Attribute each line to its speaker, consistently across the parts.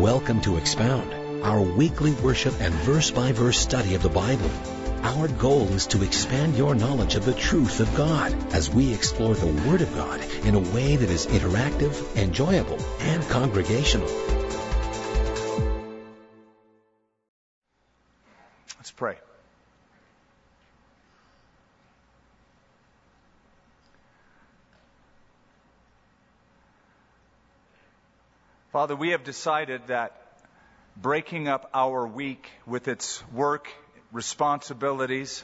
Speaker 1: Welcome to Expound, our weekly worship and verse by verse study of the Bible. Our goal is to expand your knowledge of the truth of God as we explore the Word of God in a way that is interactive, enjoyable, and congregational.
Speaker 2: Father, we have decided that breaking up our week with its work, responsibilities,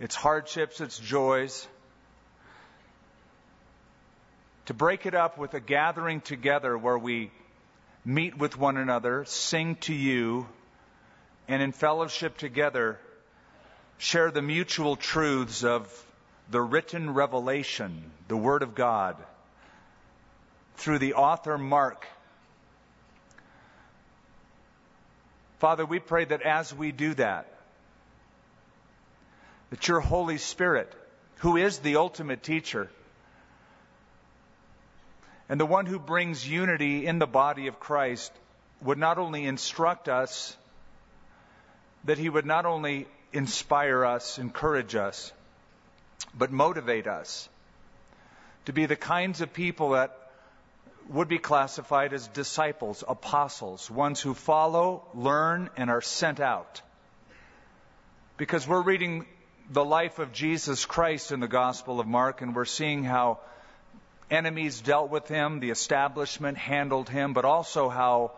Speaker 2: its hardships, its joys, to break it up with a gathering together where we meet with one another, sing to you, and in fellowship together share the mutual truths of the written revelation, the Word of God through the author Mark. Father, we pray that as we do that, that your Holy Spirit, who is the ultimate teacher, and the one who brings unity in the body of Christ, would not only instruct us, that he would not only inspire us, encourage us, but motivate us to be the kinds of people that would be classified as disciples, apostles, ones who follow, learn, and are sent out. Because we're reading the life of Jesus Christ in the Gospel of Mark, and we're seeing how enemies dealt with him, the establishment handled him, but also how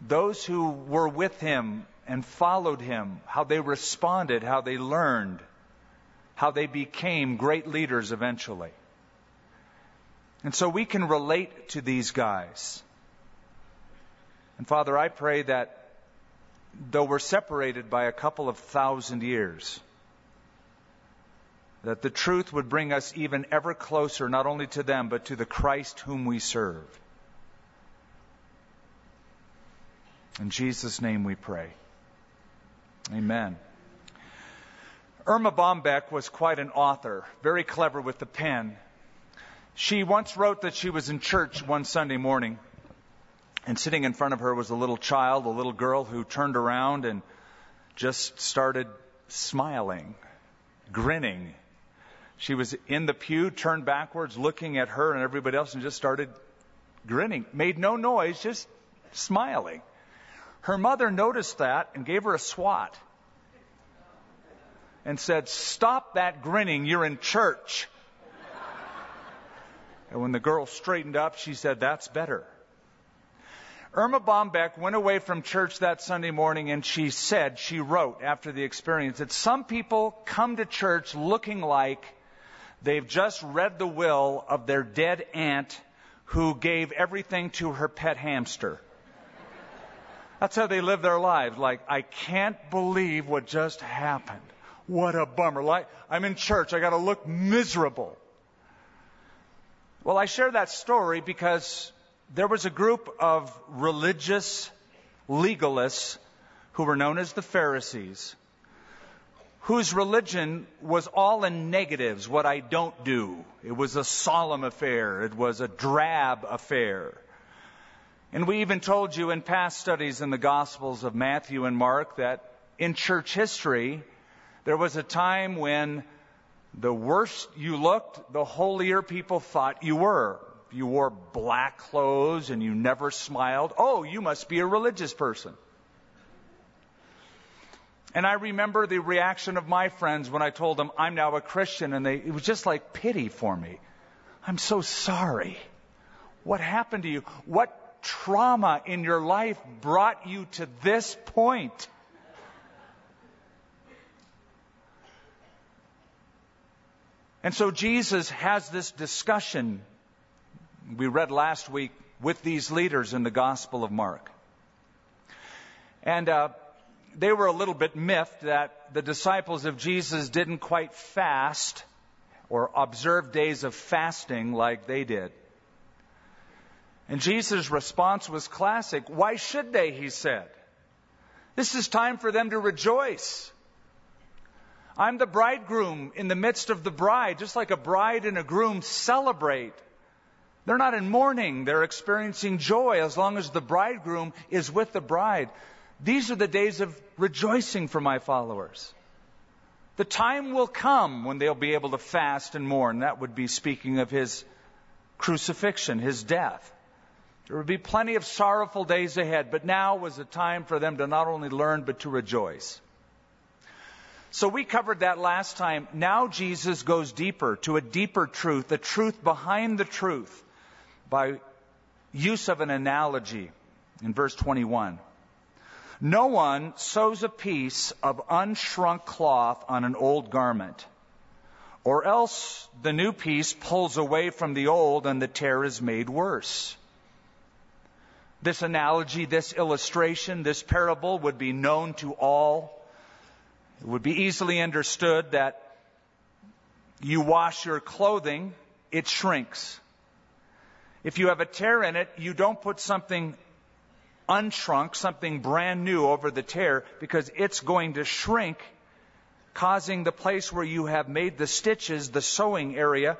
Speaker 2: those who were with him and followed him, how they responded, how they learned, how they became great leaders eventually. And so we can relate to these guys. And Father, I pray that though we're separated by a couple of thousand years, that the truth would bring us even ever closer, not only to them, but to the Christ whom we serve. In Jesus' name we pray. Amen. Erma Bombeck was quite an author, very clever with the pen. She once wrote that she was in church one Sunday morning, and sitting in front of her was a little child, a little girl who turned around and just started smiling, grinning. She was in the pew, turned backwards, looking at her and everybody else, and just started grinning. Made no noise, just smiling. Her mother noticed that and gave her a swat and said, Stop that grinning, you're in church. And when the girl straightened up, she said, That's better. Erma Bombeck went away from church that Sunday morning and she said, she wrote after the experience, that some people come to church looking like they've just read the will of their dead aunt who gave everything to her pet hamster. That's how they live their lives. Like, I can't believe what just happened. What a bummer. Like, I'm in church. I gotta look miserable. Well, I share that story because there was a group of religious legalists who were known as the Pharisees, whose religion was all in negatives, what I don't do. It was a solemn affair. It was a drab affair. And we even told you in past studies in the Gospels of Matthew and Mark that in church history, there was a time when the worse you looked, the holier people thought you were. You wore black clothes and you never smiled. Oh, you must be a religious person. And I remember the reaction of my friends when I told them I'm now a Christian, and they, it was just like pity for me. I'm so sorry. What happened to you? What trauma in your life brought you to this point? And so Jesus has this discussion we read last week with these leaders in the Gospel of Mark. And uh, they were a little bit miffed that the disciples of Jesus didn't quite fast or observe days of fasting like they did. And Jesus' response was classic. Why should they? He said. This is time for them to rejoice. I'm the bridegroom in the midst of the bride, just like a bride and a groom celebrate They're not in mourning. They're experiencing joy as long as the bridegroom is with the bride. These are the days of rejoicing for my followers. The time will come when they'll be able to fast and mourn. That would be speaking of his crucifixion, his death. There would be plenty of sorrowful days ahead, but now was a time for them to not only learn, but to rejoice. So we covered that last time. Now Jesus goes deeper to a deeper truth, the truth behind the truth, by use of an analogy in verse 21. No one sews a piece of unshrunk cloth on an old garment, or else the new piece pulls away from the old and the tear is made worse. This analogy, this illustration, this parable would be known to all. It would be easily understood that you wash your clothing, it shrinks. If you have a tear in it, you don't put something unshrunk, something brand new over the tear because it's going to shrink, causing the place where you have made the stitches, the sewing area,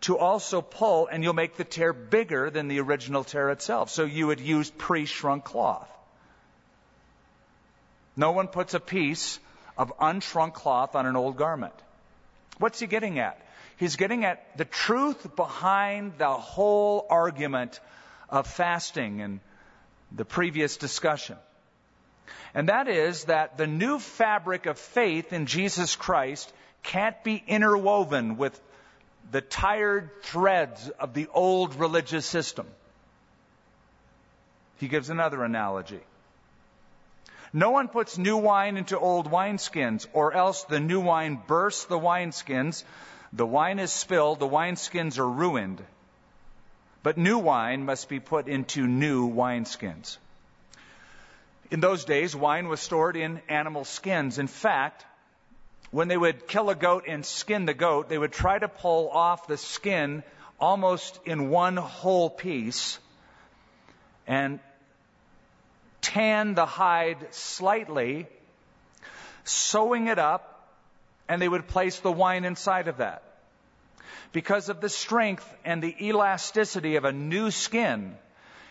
Speaker 2: to also pull, and you'll make the tear bigger than the original tear itself. So you would use pre shrunk cloth. No one puts a piece of unshrunk cloth on an old garment. What's he getting at? He's getting at the truth behind the whole argument of fasting and the previous discussion. And that is that the new fabric of faith in Jesus Christ can't be interwoven with the tired threads of the old religious system. He gives another analogy. No one puts new wine into old wineskins, or else the new wine bursts the wineskins. The wine is spilled, the wineskins are ruined. But new wine must be put into new wineskins. In those days, wine was stored in animal skins. In fact, when they would kill a goat and skin the goat, they would try to pull off the skin almost in one whole piece and tan the hide slightly, sewing it up, and they would place the wine inside of that. Because of the strength and the elasticity of a new skin,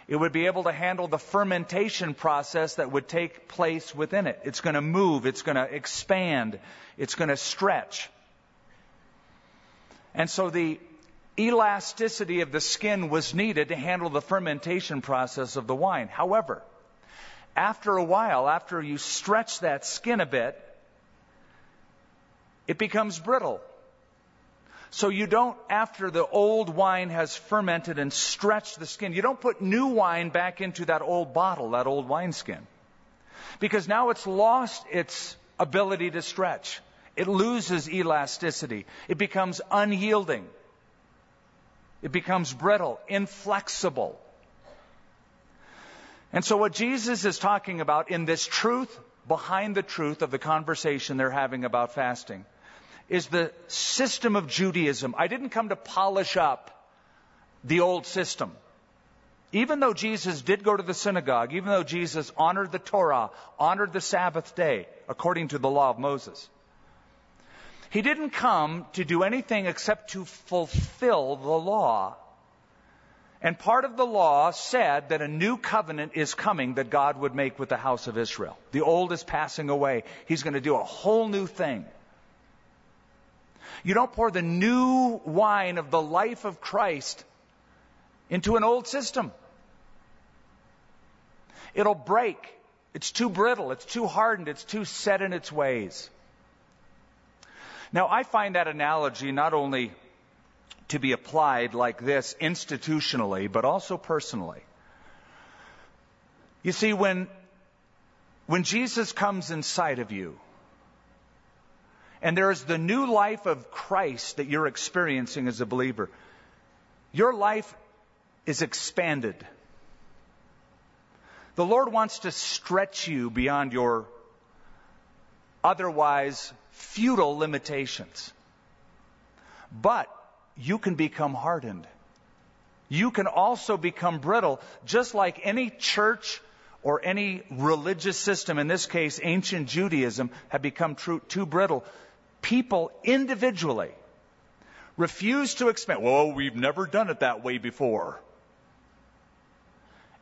Speaker 2: it would be able to handle the fermentation process that would take place within it. It's going to move, it's going to expand, it's going to stretch. And so the elasticity of the skin was needed to handle the fermentation process of the wine. However, after a while, after you stretch that skin a bit, it becomes brittle. So you don't, after the old wine has fermented and stretched the skin, you don't put new wine back into that old bottle, that old wineskin. Because now it's lost its ability to stretch. It loses elasticity. It becomes unyielding. It becomes brittle, inflexible. And so what Jesus is talking about in this truth behind the truth of the conversation they're having about fasting is the system of Judaism. I didn't come to polish up the old system. Even though Jesus did go to the synagogue, even though Jesus honored the Torah, honored the Sabbath day, according to the law of Moses, he didn't come to do anything except to fulfill the law. And part of the law said that a new covenant is coming that God would make with the house of Israel. The old is passing away. He's going to do a whole new thing. You don't pour the new wine of the life of Christ into an old system. It'll break. It's too brittle. It's too hardened. It's too set in its ways. Now, I find that analogy not only to be applied like this institutionally, but also personally. You see, when, when Jesus comes inside of you, and there is the new life of Christ that you're experiencing as a believer. Your life is expanded. The Lord wants to stretch you beyond your otherwise futile limitations. But you can become hardened. You can also become brittle, just like any church or any religious system, in this case ancient Judaism, had become too, too brittle people individually refuse to expand. Well, we've never done it that way before.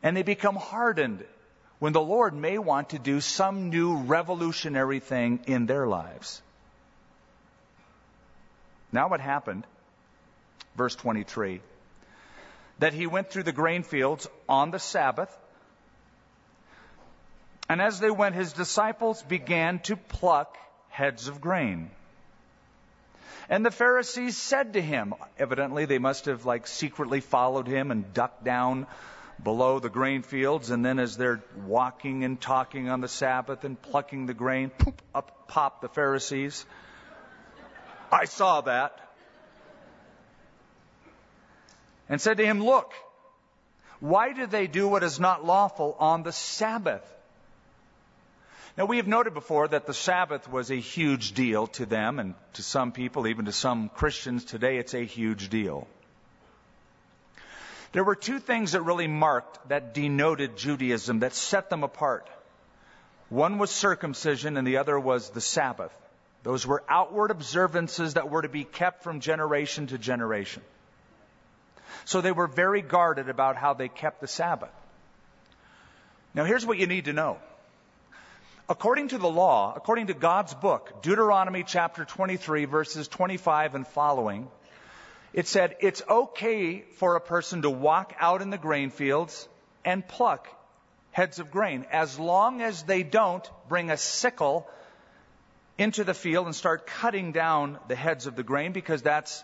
Speaker 2: And they become hardened when the Lord may want to do some new revolutionary thing in their lives. Now, what happened? Verse 23 that he went through the grain fields on the Sabbath. And as they went, his disciples began to pluck heads of grain. And the Pharisees said to him, evidently they must have like secretly followed him and ducked down below the grain fields. And then as they're walking and talking on the Sabbath and plucking the grain, poop, up pop the Pharisees. I saw that. And said to him, Look, why do they do what is not lawful on the Sabbath? Now, we have noted before that the Sabbath was a huge deal to them, and to some people, even to some Christians today, it's a huge deal. There were two things that really marked, that denoted Judaism, that set them apart. One was circumcision, and the other was the Sabbath. Those were outward observances that were to be kept from generation to generation. So they were very guarded about how they kept the Sabbath. Now, here's what you need to know. According to the law, according to God's book, Deuteronomy chapter 23, verses 25 and following, it said it's okay for a person to walk out in the grain fields and pluck heads of grain as long as they don't bring a sickle into the field and start cutting down the heads of the grain because that's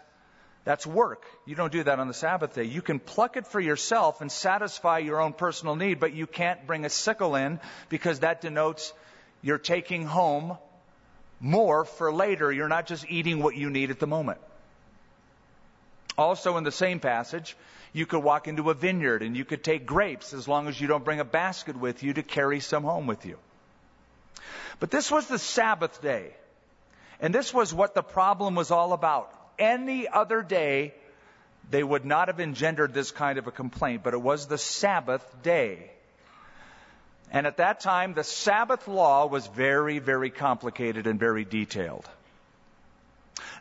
Speaker 2: that's work. You don't do that on the Sabbath day. You can pluck it for yourself and satisfy your own personal need, but you can't bring a sickle in because that denotes you're taking home more for later. You're not just eating what you need at the moment. Also, in the same passage, you could walk into a vineyard and you could take grapes as long as you don't bring a basket with you to carry some home with you. But this was the Sabbath day. And this was what the problem was all about any other day, they would not have engendered this kind of a complaint, but it was the Sabbath day. And at that time, the Sabbath law was very, very complicated and very detailed.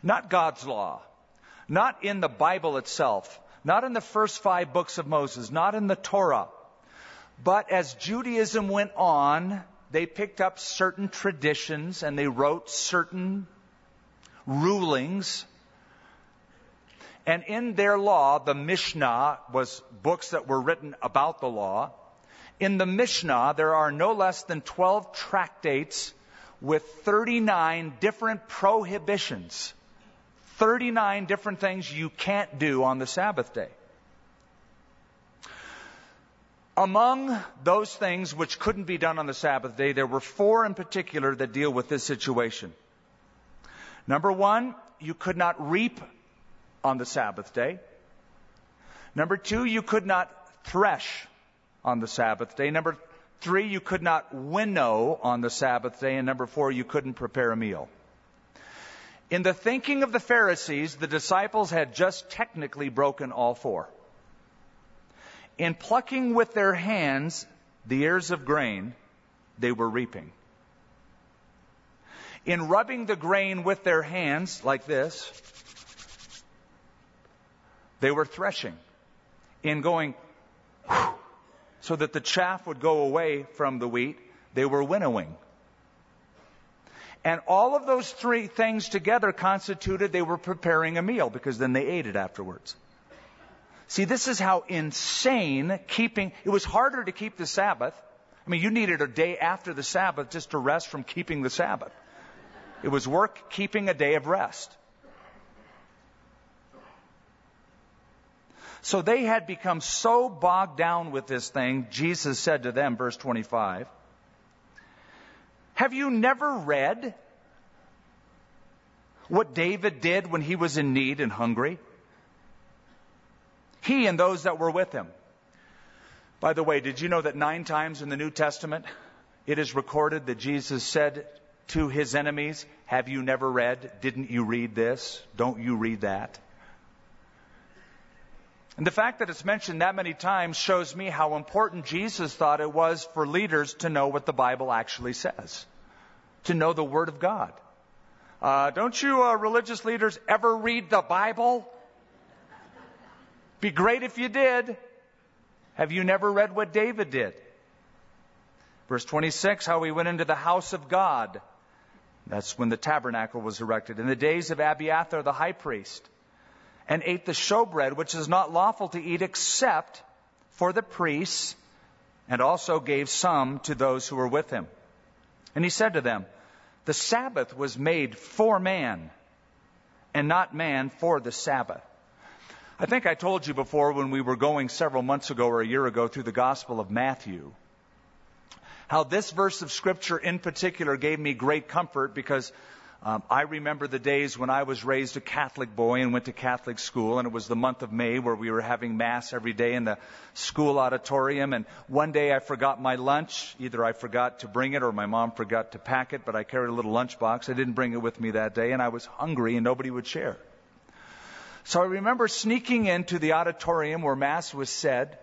Speaker 2: Not God's law, not in the Bible itself, not in the first five books of Moses, not in the Torah. But as Judaism went on, they picked up certain traditions and they wrote certain rulings and in their law, the Mishnah was books that were written about the law. In the Mishnah, there are no less than 12 tractates with 39 different prohibitions. 39 different things you can't do on the Sabbath day. Among those things which couldn't be done on the Sabbath day, there were four in particular that deal with this situation. Number one, you could not reap on the Sabbath day. Number two, you could not thresh on the Sabbath day. Number three, you could not winnow on the Sabbath day. And number four, you couldn't prepare a meal. In the thinking of the Pharisees, the disciples had just technically broken all four. In plucking with their hands the ears of grain, they were reaping. In rubbing the grain with their hands, like this, they were threshing in going so that the chaff would go away from the wheat. They were winnowing. And all of those three things together constituted they were preparing a meal because then they ate it afterwards. See, this is how insane keeping, it was harder to keep the Sabbath. I mean, you needed a day after the Sabbath just to rest from keeping the Sabbath. It was work keeping a day of rest. So they had become so bogged down with this thing, Jesus said to them, verse 25, Have you never read what David did when he was in need and hungry? He and those that were with him. By the way, did you know that nine times in the New Testament it is recorded that Jesus said to his enemies, Have you never read? Didn't you read this? Don't you read that? And the fact that it's mentioned that many times shows me how important Jesus thought it was for leaders to know what the Bible actually says, to know the Word of God. Uh, don't you uh, religious leaders ever read the Bible? Be great if you did. Have you never read what David did? Verse 26, how he went into the house of God. That's when the tabernacle was erected. In the days of Abiathar the high priest, and ate the showbread, which is not lawful to eat except for the priests, and also gave some to those who were with him. And he said to them, The Sabbath was made for man, and not man for the Sabbath. I think I told you before when we were going several months ago or a year ago through the Gospel of Matthew how this verse of Scripture in particular gave me great comfort because um, I remember the days when I was raised a Catholic boy and went to Catholic school, and it was the month of May where we were having Mass every day in the school auditorium. And one day I forgot my lunch. Either I forgot to bring it or my mom forgot to pack it, but I carried a little lunchbox. I didn't bring it with me that day, and I was hungry and nobody would share. So I remember sneaking into the auditorium where Mass was said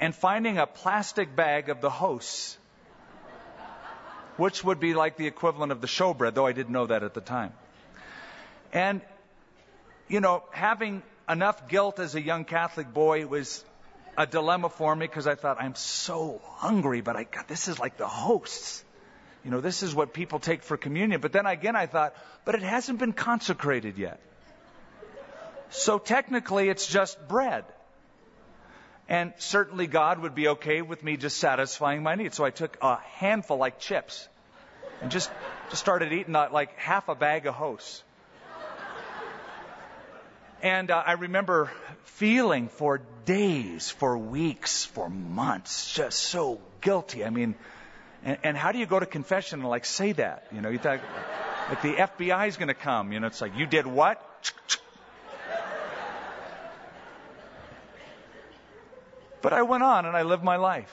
Speaker 2: and finding a plastic bag of the hosts, which would be like the equivalent of the showbread, though I didn't know that at the time. And, you know, having enough guilt as a young Catholic boy was a dilemma for me because I thought, I'm so hungry, but I got, this is like the hosts. You know, this is what people take for communion. But then again, I thought, but it hasn't been consecrated yet. So technically, it's just bread. And certainly God would be okay with me just satisfying my needs. So I took a handful like chips and just, just started eating uh, like half a bag of hosts. And uh, I remember feeling for days, for weeks, for months, just so guilty. I mean, and, and how do you go to confession and like say that? You know, you thought like the FBI is going to come. You know, it's like you did what? But I went on and I lived my life.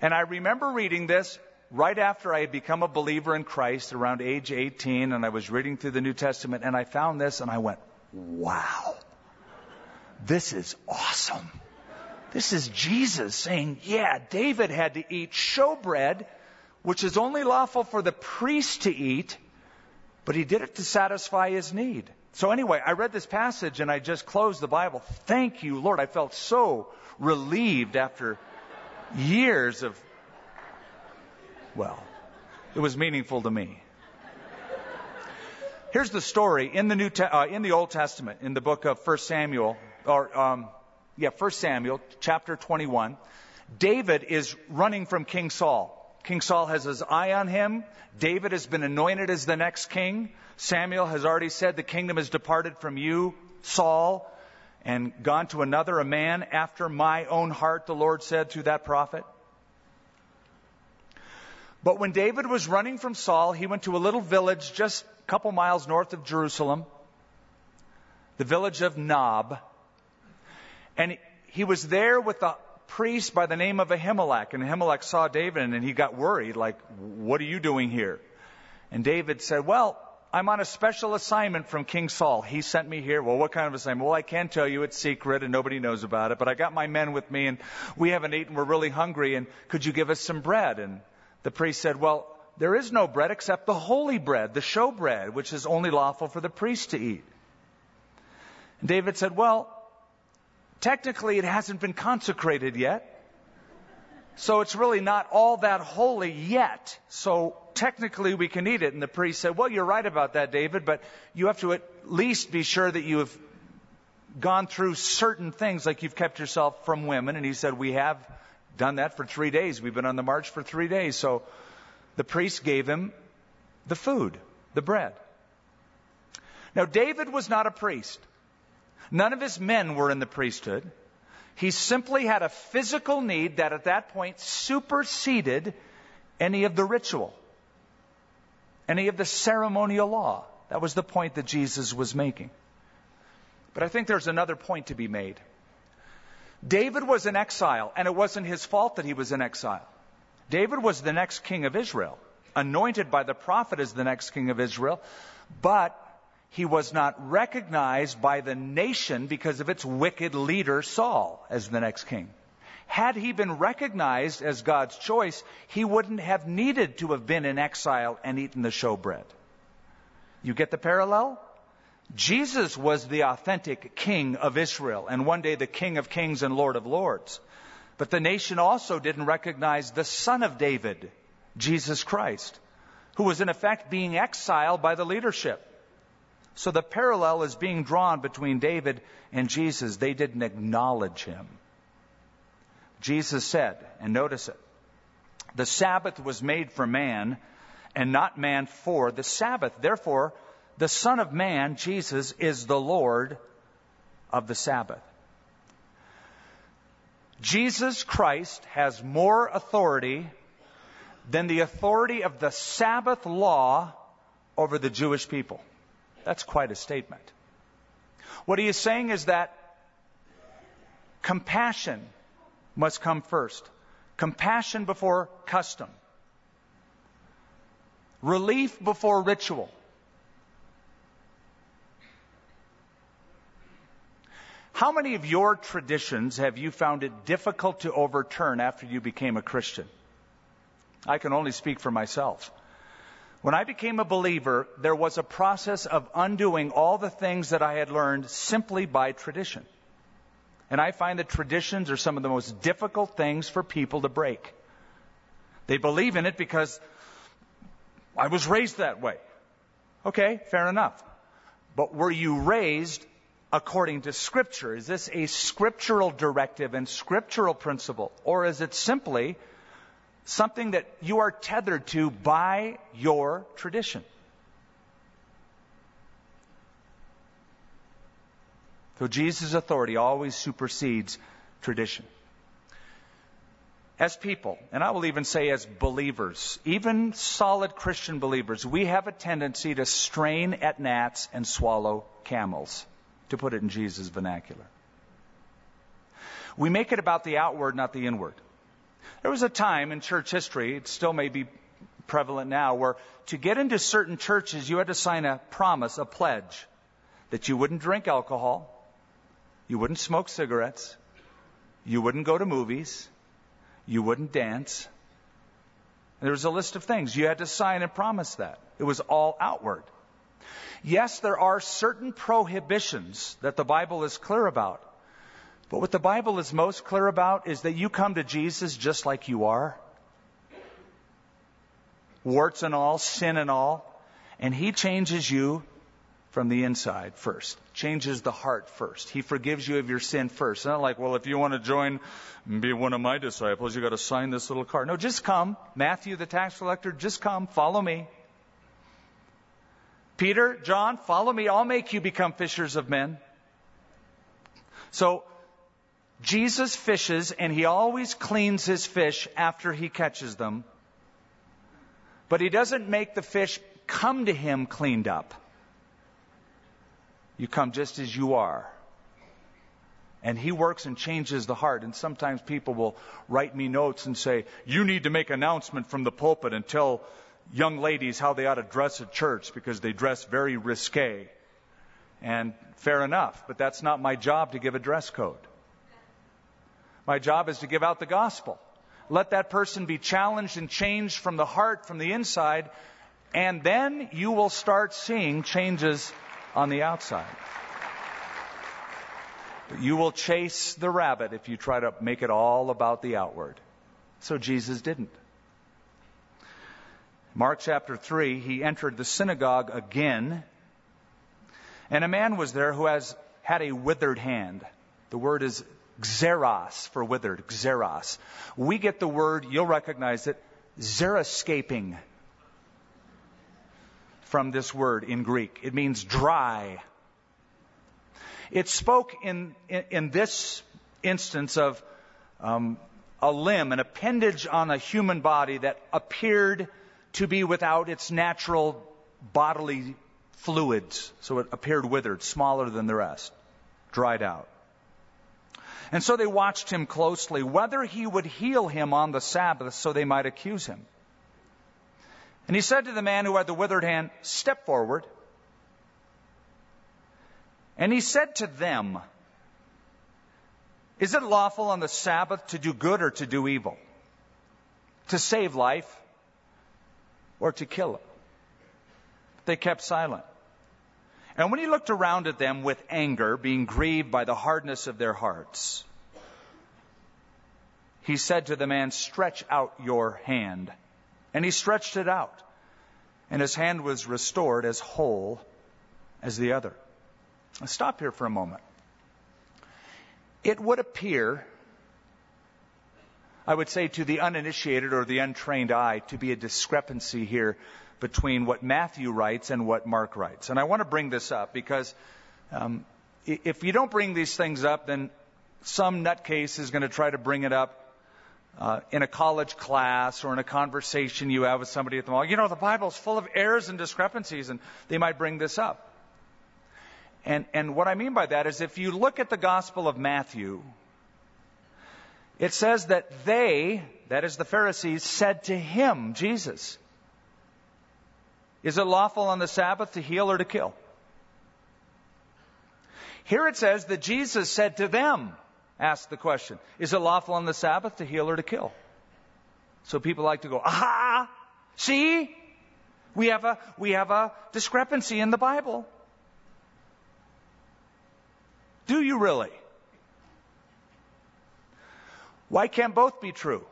Speaker 2: And I remember reading this right after I had become a believer in Christ around age 18 and I was reading through the New Testament and I found this and I went, wow, this is awesome. This is Jesus saying, yeah, David had to eat showbread, which is only lawful for the priest to eat, but he did it to satisfy his need. So anyway, I read this passage and I just closed the Bible. Thank you, Lord. I felt so relieved after years of, well, it was meaningful to me. Here's the story in the New Te- uh, in the Old Testament, in the book of 1 Samuel, or um, yeah, 1 Samuel, chapter 21. David is running from King Saul. King Saul has his eye on him. David has been anointed as the next king. Samuel has already said, The kingdom has departed from you, Saul, and gone to another, a man after my own heart, the Lord said through that prophet. But when David was running from Saul, he went to a little village just a couple miles north of Jerusalem, the village of Nob. And he was there with a priest by the name of Ahimelech. And Ahimelech saw David and he got worried, like, what are you doing here? And David said, well, I'm on a special assignment from King Saul. He sent me here. Well, what kind of assignment? Well, I can't tell you. It's secret and nobody knows about it. But I got my men with me and we haven't eaten. We're really hungry. And could you give us some bread? And the priest said, well, there is no bread except the holy bread, the show bread, which is only lawful for the priest to eat. And David said, well, technically it hasn't been consecrated yet. So it's really not all that holy yet. So technically we can eat it. And the priest said, Well, you're right about that, David, but you have to at least be sure that you have gone through certain things, like you've kept yourself from women. And he said, We have done that for three days. We've been on the march for three days. So the priest gave him the food, the bread. Now, David was not a priest. None of his men were in the priesthood. He simply had a physical need that at that point superseded any of the ritual any of the ceremonial law. That was the point that Jesus was making. But I think there's another point to be made. David was in exile, and it wasn't his fault that he was in exile. David was the next king of Israel, anointed by the prophet as the next king of Israel, but he was not recognized by the nation because of its wicked leader, Saul, as the next king. Had he been recognized as God's choice, he wouldn't have needed to have been in exile and eaten the showbread. You get the parallel? Jesus was the authentic king of Israel, and one day the king of kings and lord of lords. But the nation also didn't recognize the son of David, Jesus Christ, who was in effect being exiled by the leadership. So the parallel is being drawn between David and Jesus. They didn't acknowledge him. Jesus said, and notice it, the Sabbath was made for man and not man for the Sabbath. Therefore, the Son of Man, Jesus, is the Lord of the Sabbath. Jesus Christ has more authority than the authority of the Sabbath law over the Jewish people. That's quite a statement. What he is saying is that compassion must come first. Compassion before custom. Relief before ritual. How many of your traditions have you found it difficult to overturn after you became a Christian? I can only speak for myself. When I became a believer, there was a process of undoing all the things that I had learned simply by tradition. And I find that traditions are some of the most difficult things for people to break. They believe in it because I was raised that way. Okay, fair enough. But were you raised according to Scripture? Is this a scriptural directive and scriptural principle? Or is it simply something that you are tethered to by your tradition? So Jesus' authority always supersedes tradition. As people, and I will even say as believers, even solid Christian believers, we have a tendency to strain at gnats and swallow camels to put it in Jesus' vernacular. We make it about the outward, not the inward. There was a time in church history, it still may be prevalent now, where to get into certain churches, you had to sign a promise, a pledge, that you wouldn't drink alcohol, you wouldn't smoke cigarettes, you wouldn't go to movies, you wouldn't dance. There was a list of things. You had to sign and promise that. It was all outward. Yes, there are certain prohibitions that the Bible is clear about. But what the Bible is most clear about is that you come to Jesus just like you are. Warts and all, sin and all. And He changes you from the inside first. Changes the heart first. He forgives you of your sin first. Not like, well, if you want to join and be one of my disciples, you got to sign this little card. No, just come. Matthew, the tax collector, just come. Follow me. Peter, John, follow me. I'll make you become fishers of men. So, Jesus fishes and he always cleans his fish after he catches them. But he doesn't make the fish come to him cleaned up. You come just as you are. And he works and changes the heart. And sometimes people will write me notes and say, You need to make announcement from the pulpit and tell young ladies how they ought to dress at church because they dress very risque. And fair enough, but that's not my job to give a dress code. My job is to give out the gospel. Let that person be challenged and changed from the heart, from the inside, and then you will start seeing changes on the outside. But you will chase the rabbit if you try to make it all about the outward. So Jesus didn't. Mark chapter 3, he entered the synagogue again, and a man was there who has had a withered hand. The word is xeros for withered, xeros. We get the word, you'll recognize it, xeroscaping from this word in Greek. It means dry. It spoke in, in, in this instance of um, a limb, an appendage on a human body that appeared to be without its natural bodily fluids. So it appeared withered, smaller than the rest, dried out. And so they watched him closely, whether he would heal him on the Sabbath so they might accuse him. And he said to the man who had the withered hand, Step forward. And he said to them, Is it lawful on the Sabbath to do good or to do evil? To save life or to kill it? They kept silent. And when he looked around at them with anger, being grieved by the hardness of their hearts, he said to the man, Stretch out your hand. And he stretched it out, and his hand was restored as whole as the other. I'll stop here for a moment. It would appear, I would say to the uninitiated or the untrained eye, to be a discrepancy here between what Matthew writes and what Mark writes. And I want to bring this up because um, if you don't bring these things up, then some nutcase is going to try to bring it up uh, in a college class or in a conversation you have with somebody at the mall. You know, the Bible's full of errors and discrepancies, and they might bring this up. And, and what I mean by that is if you look at the Gospel of Matthew, it says that they, that is the Pharisees, said to him, Jesus, is it lawful on the Sabbath to heal or to kill? Here it says that Jesus said to them, asked the question, is it lawful on the Sabbath to heal or to kill? So people like to go, aha, see? We have a, we have a discrepancy in the Bible. Do you really? Why can't both be true?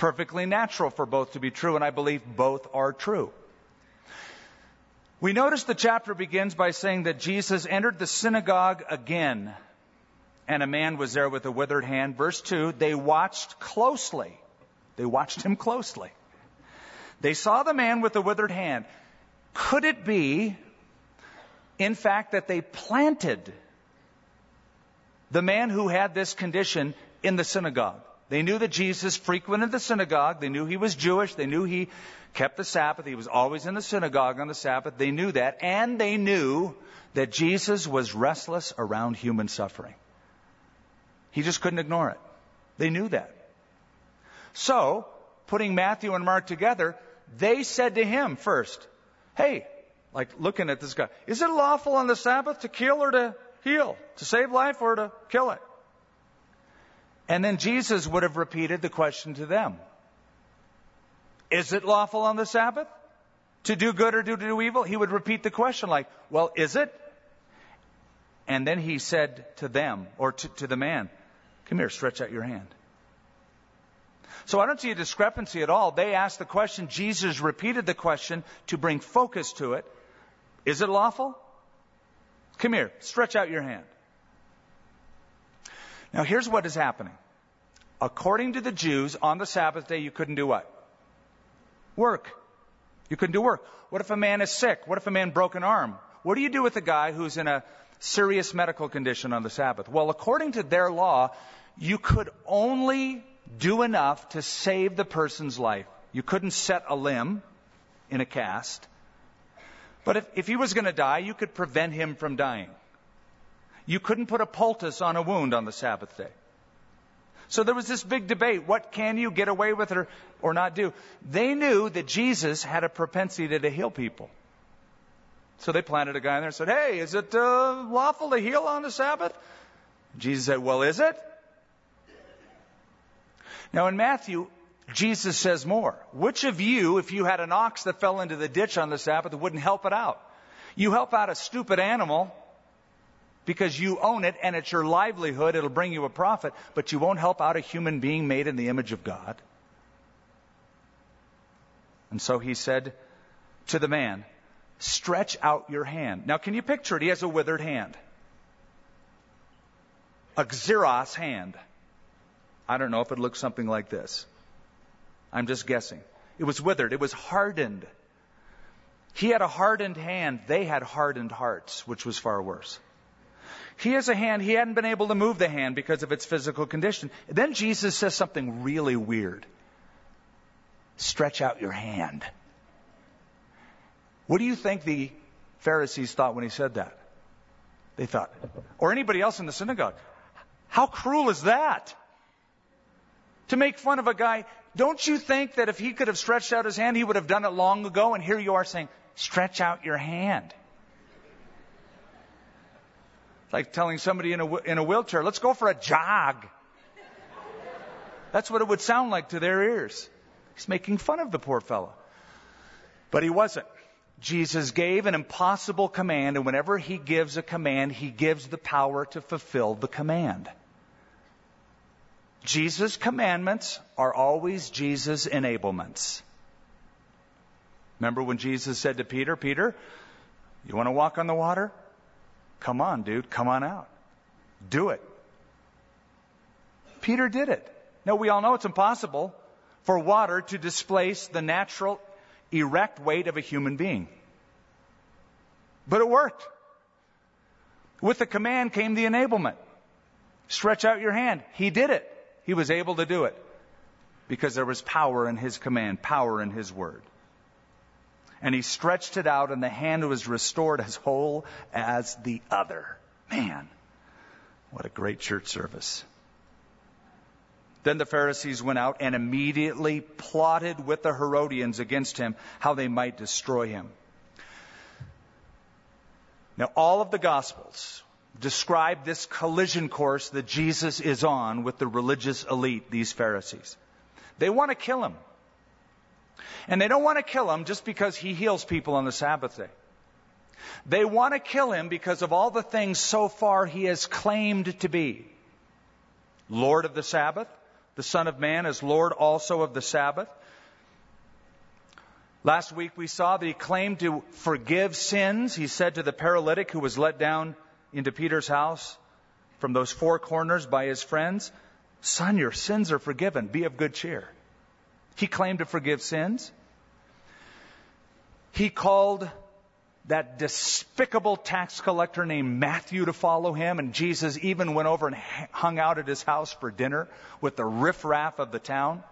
Speaker 2: Perfectly natural for both to be true, and I believe both are true. We notice the chapter begins by saying that Jesus entered the synagogue again, and a man was there with a withered hand. Verse 2 they watched closely. They watched him closely. They saw the man with the withered hand. Could it be, in fact, that they planted the man who had this condition in the synagogue? They knew that Jesus frequented the synagogue. They knew he was Jewish. They knew he kept the Sabbath. He was always in the synagogue on the Sabbath. They knew that. And they knew that Jesus was restless around human suffering. He just couldn't ignore it. They knew that. So, putting Matthew and Mark together, they said to him first, Hey, like looking at this guy, is it lawful on the Sabbath to kill or to heal? To save life or to kill it? And then Jesus would have repeated the question to them Is it lawful on the Sabbath to do good or to do evil? He would repeat the question like, Well, is it? And then he said to them, or to, to the man, Come here, stretch out your hand. So I don't see a discrepancy at all. They asked the question, Jesus repeated the question to bring focus to it. Is it lawful? Come here, stretch out your hand. Now here's what is happening. According to the Jews, on the Sabbath day, you couldn't do what? Work. You couldn't do work. What if a man is sick? What if a man broke an arm? What do you do with a guy who's in a serious medical condition on the Sabbath? Well, according to their law, you could only do enough to save the person's life. You couldn't set a limb in a cast. But if, if he was going to die, you could prevent him from dying. You couldn't put a poultice on a wound on the Sabbath day. So there was this big debate. What can you get away with or, or not do? They knew that Jesus had a propensity to heal people. So they planted a guy in there and said, Hey, is it uh, lawful to heal on the Sabbath? Jesus said, Well, is it? Now in Matthew, Jesus says more. Which of you, if you had an ox that fell into the ditch on the Sabbath, wouldn't help it out? You help out a stupid animal because you own it and it's your livelihood. It'll bring you a profit, but you won't help out a human being made in the image of God. And so he said to the man, Stretch out your hand. Now, can you picture it? He has a withered hand, a xeros hand. I don't know if it looks something like this. I'm just guessing. It was withered, it was hardened. He had a hardened hand, they had hardened hearts, which was far worse. He has a hand, he hadn't been able to move the hand because of its physical condition. Then Jesus says something really weird Stretch out your hand. What do you think the Pharisees thought when he said that? They thought, or anybody else in the synagogue, how cruel is that? To make fun of a guy, don't you think that if he could have stretched out his hand, he would have done it long ago? And here you are saying, stretch out your hand. Like telling somebody in a, in a wheelchair, let's go for a jog. That's what it would sound like to their ears. He's making fun of the poor fellow. But he wasn't. Jesus gave an impossible command, and whenever he gives a command, he gives the power to fulfill the command. Jesus' commandments are always Jesus' enablements. Remember when Jesus said to Peter, Peter, you want to walk on the water? Come on, dude, come on out. Do it. Peter did it. Now, we all know it's impossible for water to displace the natural, erect weight of a human being. But it worked. With the command came the enablement. Stretch out your hand. He did it. He was able to do it because there was power in his command, power in his word. And he stretched it out, and the hand was restored as whole as the other. Man, what a great church service. Then the Pharisees went out and immediately plotted with the Herodians against him how they might destroy him. Now, all of the Gospels describe this collision course that Jesus is on with the religious elite, these Pharisees. They want to kill him. And they don't want to kill him just because he heals people on the Sabbath day. They want to kill him because of all the things so far he has claimed to be. Lord of the Sabbath, the Son of Man is Lord also of the Sabbath. Last week we saw that he claimed to forgive sins. He said to the paralytic who was let down into Peter's house from those four corners by his friends, Son, your sins are forgiven. Be of good cheer. He claimed to forgive sins. He called that despicable tax collector named Matthew to follow him, and Jesus even went over and hung out at his house for dinner with the riffraff of the town.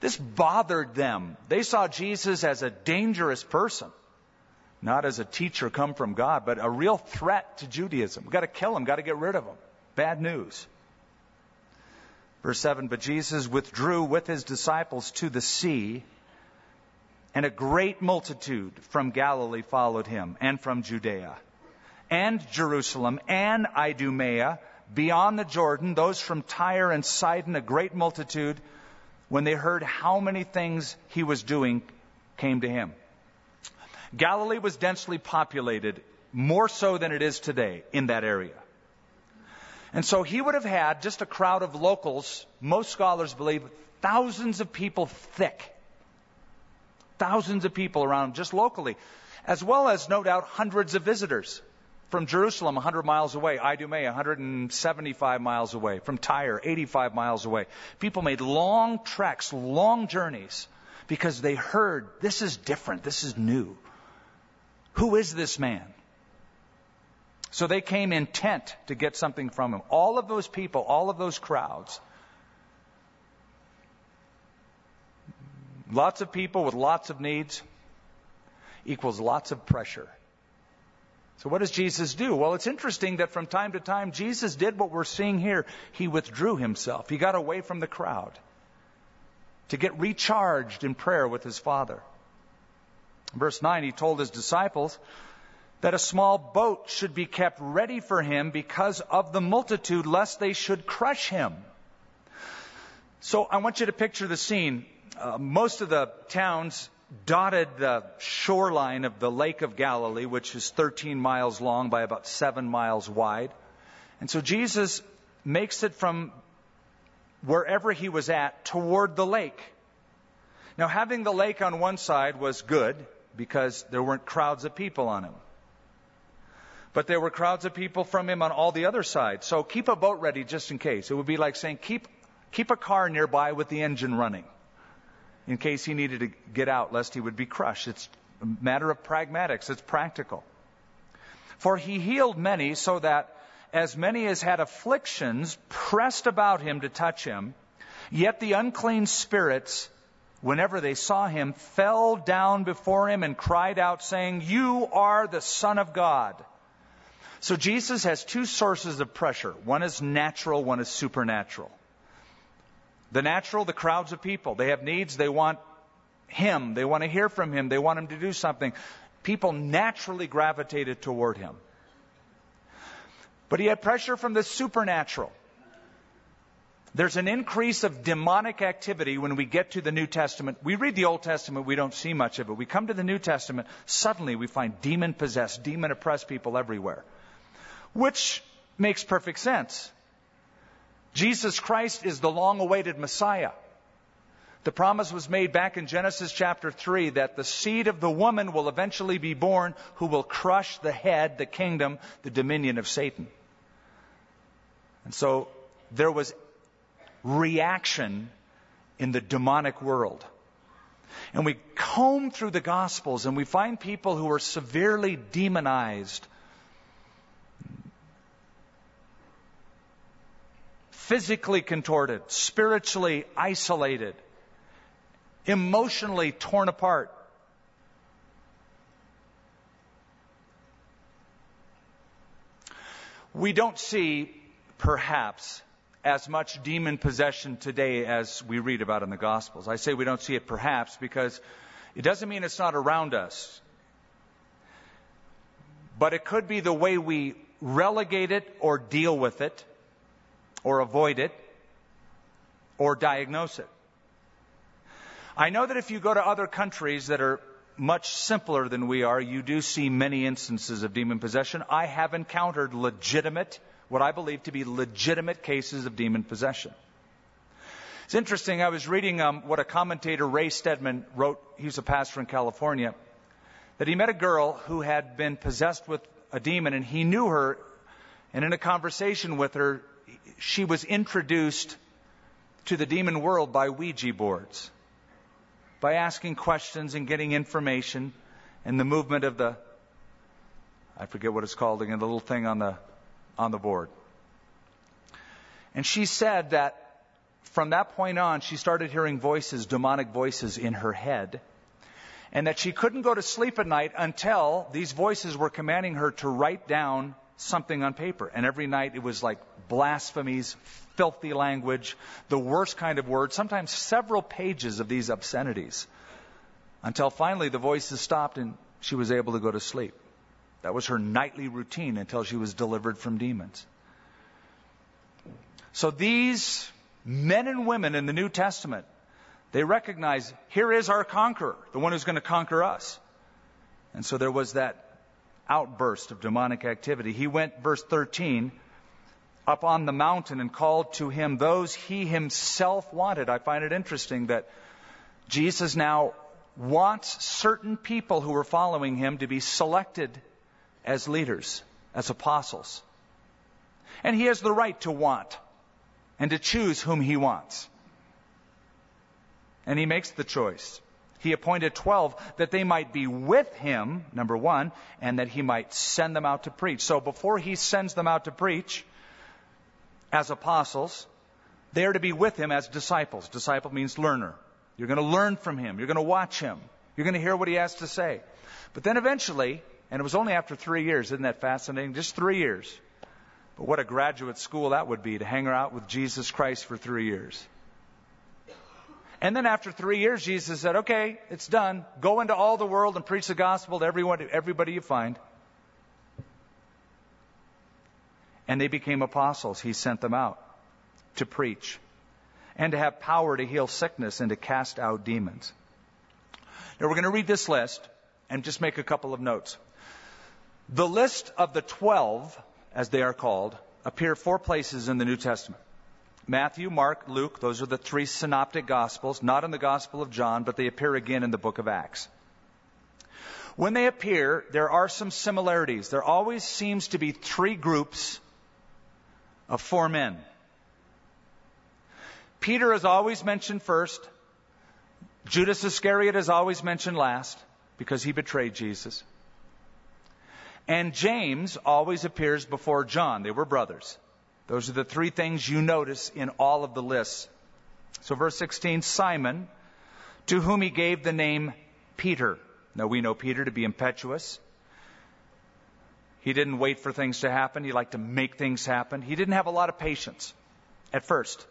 Speaker 2: This bothered them. They saw Jesus as a dangerous person, not as a teacher come from God, but a real threat to Judaism. We've got to kill him, got to get rid of him. Bad news. Verse 7 But Jesus withdrew with his disciples to the sea and a great multitude from Galilee followed him, and from Judea, and Jerusalem, and Idumea, beyond the Jordan, those from Tyre and Sidon, a great multitude, when they heard how many things he was doing, came to him. Galilee was densely populated, more so than it is today, in that area. And so he would have had just a crowd of locals, most scholars believe, thousands of people thick Thousands of people around just locally, as well as, no doubt, hundreds of visitors from Jerusalem, 100 miles away, Idumea, 175 miles away, from Tyre, 85 miles away. People made long treks, long journeys, because they heard this is different, this is new. Who is this man? So they came intent to get something from him. All of those people, all of those crowds, Lots of people with lots of needs equals lots of pressure. So what does Jesus do? Well, it's interesting that from time to time Jesus did what we're seeing here. He withdrew himself. He got away from the crowd to get recharged in prayer with his Father. Verse 9, he told his disciples that a small boat should be kept ready for him because of the multitude, lest they should crush him. So I want you to picture the scene. Uh, most of the towns dotted the shoreline of the Lake of Galilee, which is 13 miles long by about 7 miles wide. And so Jesus makes it from wherever he was at toward the lake. Now, having the lake on one side was good because there weren't crowds of people on him. But there were crowds of people from him on all the other sides. So keep a boat ready just in case. It would be like saying keep, keep a car nearby with the engine running in case he needed to get out lest he would be crushed. It's a matter of pragmatics, it's practical. For he healed many so that as many as had afflictions pressed about him to touch him, yet the unclean spirits, whenever they saw him, fell down before him and cried out, saying, You are the Son of God. So Jesus has two sources of pressure. One is natural, one is supernatural. The natural, the crowds of people. They have needs. They want Him. They want to hear from Him. They want Him to do something. People naturally gravitated toward Him. But he had pressure from the supernatural. There's an increase of demonic activity when we get to the New Testament. We read the Old Testament, we don't see much of it. We come to the New Testament, suddenly we find demon possessed, demon oppressed people everywhere. Which makes perfect sense. Jesus Christ is the long awaited Messiah. The promise was made back in Genesis chapter 3 that the seed of the woman will eventually be born who will crush the head, the kingdom, the dominion of Satan. And so there was reaction in the demonic world. And we comb through the Gospels and we find people who are severely demonized, physically contorted, spiritually isolated, emotionally torn apart. We don't see, perhaps, as much demon possession today as we read about in the Gospels. I say we don't see it perhaps because it doesn't mean it's not around us. But it could be the way we relegate it or deal with it or avoid it or diagnose it. I know that if you go to other countries that are much simpler than we are, you do see many instances of demon possession. I have encountered legitimate what I believe to be legitimate cases of demon possession. It's interesting. I was reading um, what a commentator, Ray Stedman, wrote. He was a pastor in California. That he met a girl who had been possessed with a demon, and he knew her. And in a conversation with her, she was introduced to the demon world by Ouija boards, by asking questions and getting information, and the movement of the I forget what it's called again, the little thing on the on the board. And she said that from that point on, she started hearing voices, demonic voices in her head, and that she couldn't go to sleep at night until these voices were commanding her to write down something on paper. And every night it was like blasphemies, filthy language, the worst kind of words, sometimes several pages of these obscenities. Until finally the voices stopped and she was able to go to sleep. That was her nightly routine until she was delivered from demons. So these men and women in the New Testament, they recognize here is our conqueror, the one who's going to conquer us. And so there was that outburst of demonic activity. He went, verse 13, up on the mountain and called to him those he himself wanted. I find it interesting that Jesus now wants certain people who are following him to be selected as leaders, as apostles. And he has the right to want and to choose whom he wants. And he makes the choice. He appointed 12 that they might be with him, number one, and that he might send them out to preach. So before he sends them out to preach as apostles, they are to be with him as disciples. Disciple means learner. You're going to learn from him. You're going to watch him. You're going to hear what he has to say. But then eventually, and it was only after three years. Isn't that fascinating? Just three years. But what a graduate school that would be to hang out with Jesus Christ for three years. And then after three years, Jesus said, okay, it's done. Go into all the world and preach the gospel to everyone, everybody you find. And they became apostles. He sent them out to preach and to have power to heal sickness and to cast out demons. Now we're going to read this list and just make a couple of notes. The list of the twelve, as they are called, appear four places in the New Testament. Matthew, Mark, Luke, those are the three synoptic gospels, not in the Gospel of John, but they appear again in the book of Acts. When they appear, there are some similarities. There always seems to be three groups of four men. Peter is always mentioned first. Judas Iscariot is always mentioned last because he betrayed Jesus. And James always appears before John. They were brothers. Those are the three things you notice in all of the lists. So, verse 16 Simon, to whom he gave the name Peter. Now, we know Peter to be impetuous. He didn't wait for things to happen, he liked to make things happen. He didn't have a lot of patience at first.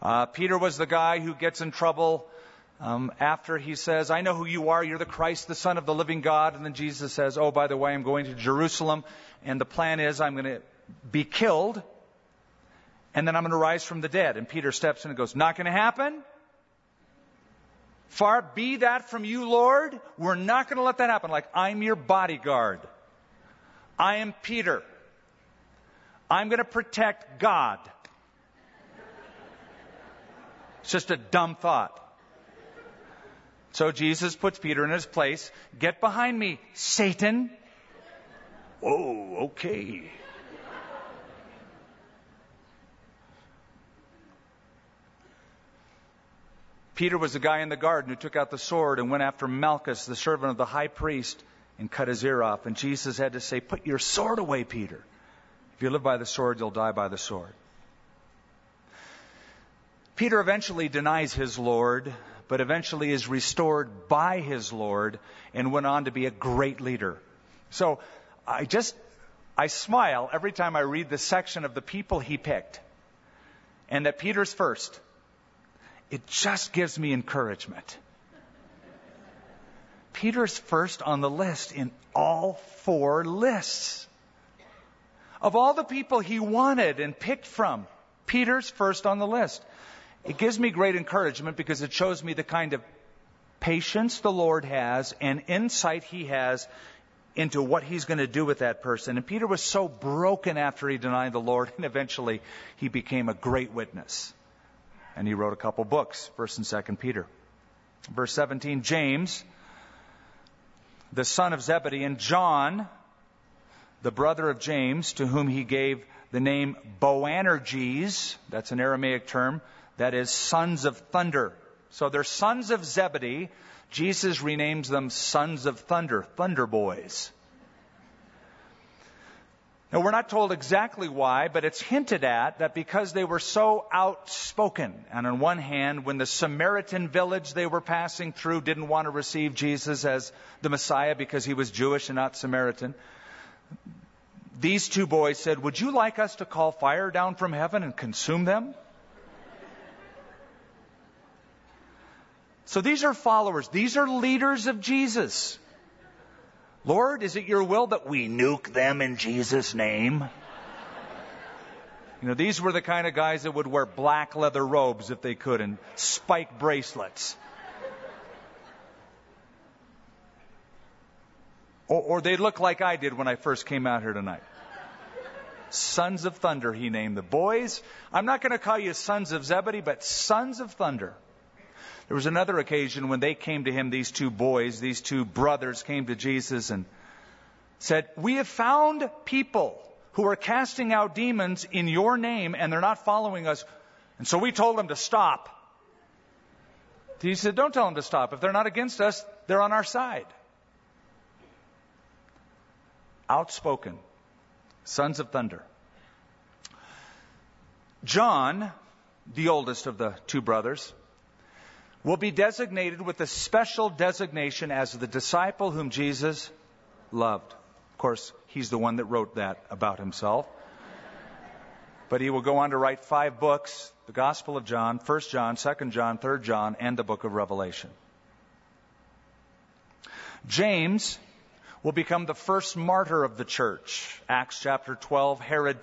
Speaker 2: Uh, Peter was the guy who gets in trouble um, after he says, I know who you are, you're the Christ, the Son of the living God. And then Jesus says, Oh, by the way, I'm going to Jerusalem, and the plan is I'm going to be killed, and then I'm going to rise from the dead. And Peter steps in and goes, Not going to happen? Far be that from you, Lord. We're not going to let that happen. Like, I'm your bodyguard. I am Peter. I'm going to protect God. It's just a dumb thought. So Jesus puts Peter in his place. Get behind me, Satan. Oh, okay. Peter was the guy in the garden who took out the sword and went after Malchus, the servant of the high priest, and cut his ear off. And Jesus had to say, Put your sword away, Peter. If you live by the sword, you'll die by the sword. Peter eventually denies his Lord, but eventually is restored by his Lord and went on to be a great leader. So I just, I smile every time I read the section of the people he picked and that Peter's first. It just gives me encouragement. Peter's first on the list in all four lists. Of all the people he wanted and picked from, Peter's first on the list. It gives me great encouragement because it shows me the kind of patience the Lord has and insight he has into what he's going to do with that person. And Peter was so broken after he denied the Lord, and eventually he became a great witness. And he wrote a couple books, 1st and 2nd Peter. Verse 17, James, the son of Zebedee, and John, the brother of James, to whom he gave the name Boanerges, that's an Aramaic term, that is sons of thunder. So they're sons of Zebedee. Jesus renames them sons of thunder, thunder boys. Now, we're not told exactly why, but it's hinted at that because they were so outspoken. And on one hand, when the Samaritan village they were passing through didn't want to receive Jesus as the Messiah because he was Jewish and not Samaritan, these two boys said, Would you like us to call fire down from heaven and consume them? So these are followers. These are leaders of Jesus. Lord, is it your will that we nuke them in Jesus' name? You know, these were the kind of guys that would wear black leather robes if they could and spike bracelets. Or, or they'd look like I did when I first came out here tonight. Sons of Thunder, he named the boys. I'm not going to call you sons of Zebedee, but sons of thunder. There was another occasion when they came to him, these two boys, these two brothers came to Jesus and said, We have found people who are casting out demons in your name and they're not following us. And so we told them to stop. He said, Don't tell them to stop. If they're not against us, they're on our side. Outspoken. Sons of thunder. John, the oldest of the two brothers, will be designated with a special designation as the disciple whom Jesus loved. Of course, he's the one that wrote that about himself. But he will go on to write five books the Gospel of John, 1 John, 2 John, 3 John, and the book of Revelation. James will become the first martyr of the church. Acts chapter 12, Herod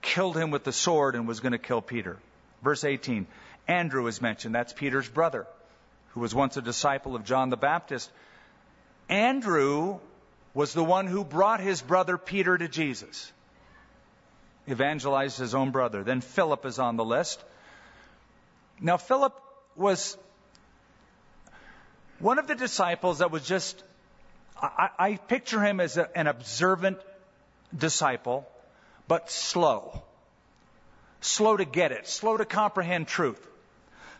Speaker 2: killed him with the sword and was going to kill Peter. Verse 18, Andrew is mentioned. That's Peter's brother, who was once a disciple of John the Baptist. Andrew was the one who brought his brother Peter to Jesus, evangelized his own brother. Then Philip is on the list. Now, Philip was one of the disciples that was just, I, I picture him as a, an observant disciple, but slow. Slow to get it, slow to comprehend truth.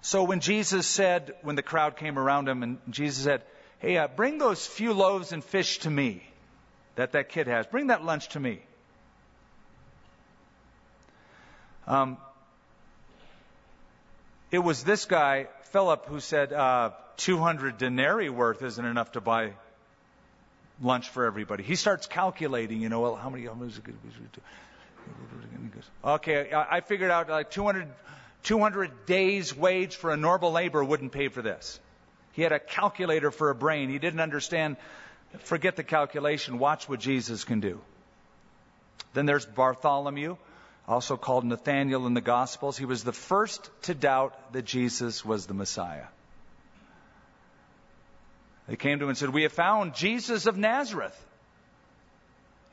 Speaker 2: So when Jesus said, when the crowd came around him, and Jesus said, Hey, uh, bring those few loaves and fish to me that that kid has. Bring that lunch to me. Um, it was this guy, Philip, who said, uh, 200 denarii worth isn't enough to buy lunch for everybody. He starts calculating, you know, well, how many, how many Okay, I figured out like 200 200 days wage for a normal labor wouldn't pay for this. He had a calculator for a brain. He didn't understand. Forget the calculation. Watch what Jesus can do. Then there's Bartholomew, also called Nathaniel in the Gospels. He was the first to doubt that Jesus was the Messiah. They came to him and said, We have found Jesus of Nazareth.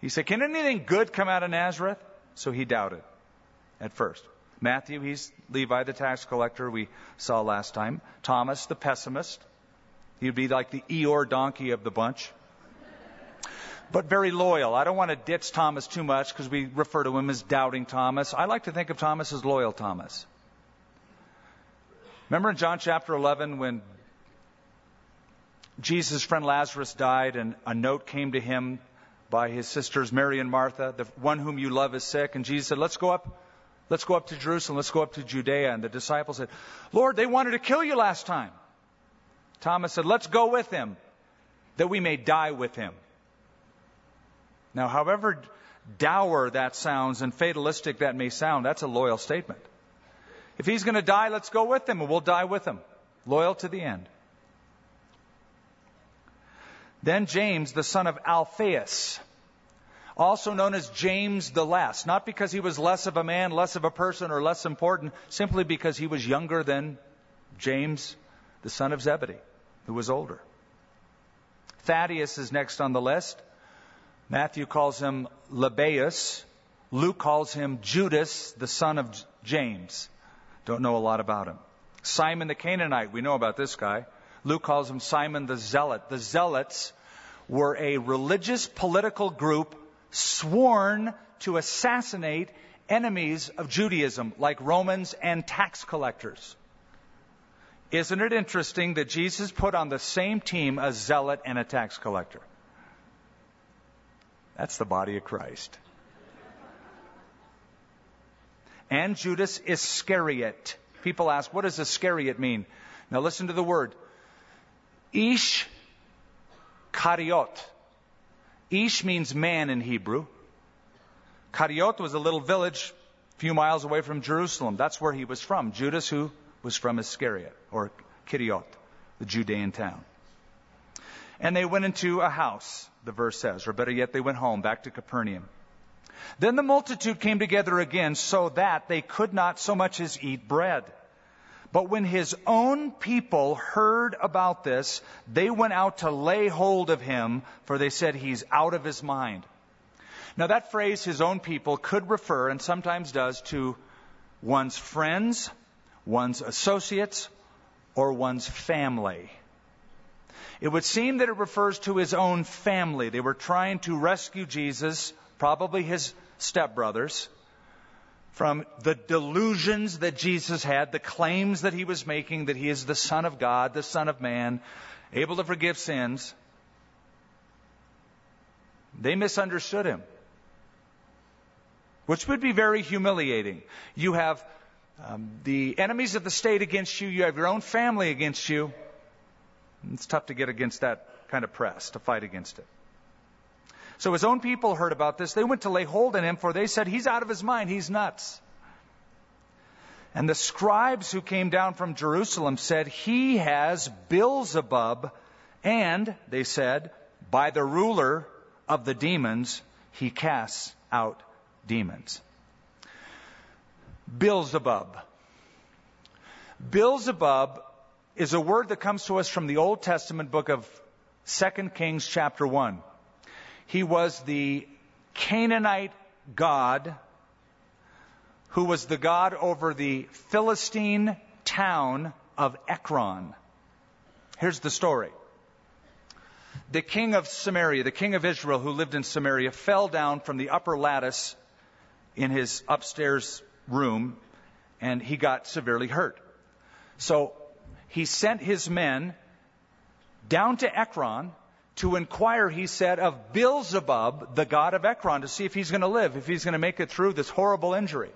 Speaker 2: He said, Can anything good come out of Nazareth? So he doubted at first. Matthew, he's Levi the tax collector we saw last time. Thomas, the pessimist. He'd be like the Eeyore donkey of the bunch. But very loyal. I don't want to ditch Thomas too much because we refer to him as doubting Thomas. I like to think of Thomas as loyal Thomas. Remember in John chapter 11 when Jesus' friend Lazarus died and a note came to him by his sisters Mary and Martha, the one whom you love is sick, and Jesus said, "Let's go up Let's go up to Jerusalem. Let's go up to Judea. And the disciples said, Lord, they wanted to kill you last time. Thomas said, Let's go with him that we may die with him. Now, however dour that sounds and fatalistic that may sound, that's a loyal statement. If he's going to die, let's go with him and we'll die with him. Loyal to the end. Then James, the son of Alphaeus, also known as James the Less, not because he was less of a man, less of a person, or less important, simply because he was younger than James, the son of Zebedee, who was older. Thaddeus is next on the list. Matthew calls him Lebbaeus. Luke calls him Judas, the son of James. Don't know a lot about him. Simon the Canaanite, we know about this guy. Luke calls him Simon the Zealot. The Zealots were a religious political group sworn to assassinate enemies of Judaism, like Romans and tax collectors. Isn't it interesting that Jesus put on the same team a zealot and a tax collector? That's the body of Christ. And Judas Iscariot. People ask, what does Iscariot mean? Now listen to the word. Ish kariot. Ish means man in Hebrew. Kariot was a little village a few miles away from Jerusalem. That's where he was from. Judas, who was from Iscariot, or Kiriot, the Judean town. And they went into a house, the verse says, or better yet, they went home, back to Capernaum. Then the multitude came together again so that they could not so much as eat bread. But when his own people heard about this, they went out to lay hold of him, for they said he's out of his mind. Now that phrase, his own people, could refer, and sometimes does, to one's friends, one's associates, or one's family. It would seem that it refers to his own family. They were trying to rescue Jesus, probably his stepbrothers, from the delusions that Jesus had, the claims that he was making that he is the Son of God, the Son of Man, able to forgive sins. They misunderstood him, which would be very humiliating. You have um, the enemies of the state against you, you have your own family against you. It's tough to get against that kind of press, to fight against it. So his own people heard about this. They went to lay hold on him, for they said, He's out of his mind. He's nuts. And the scribes who came down from Jerusalem said, He has Beelzebub, and, they said, by the ruler of the demons, he casts out demons. Beelzebub. Beelzebub is a word that comes to us from the Old Testament book of 2 Kings chapter 1. He was the Canaanite god who was the god over the Philistine town of Ekron. Here's the story. The king of Samaria, the king of Israel who lived in Samaria, fell down from the upper lattice in his upstairs room and he got severely hurt. So he sent his men down to Ekron to inquire, he said, of Beelzebub, the god of Ekron, to see if he's going to live, if he's going to make it through this horrible injury.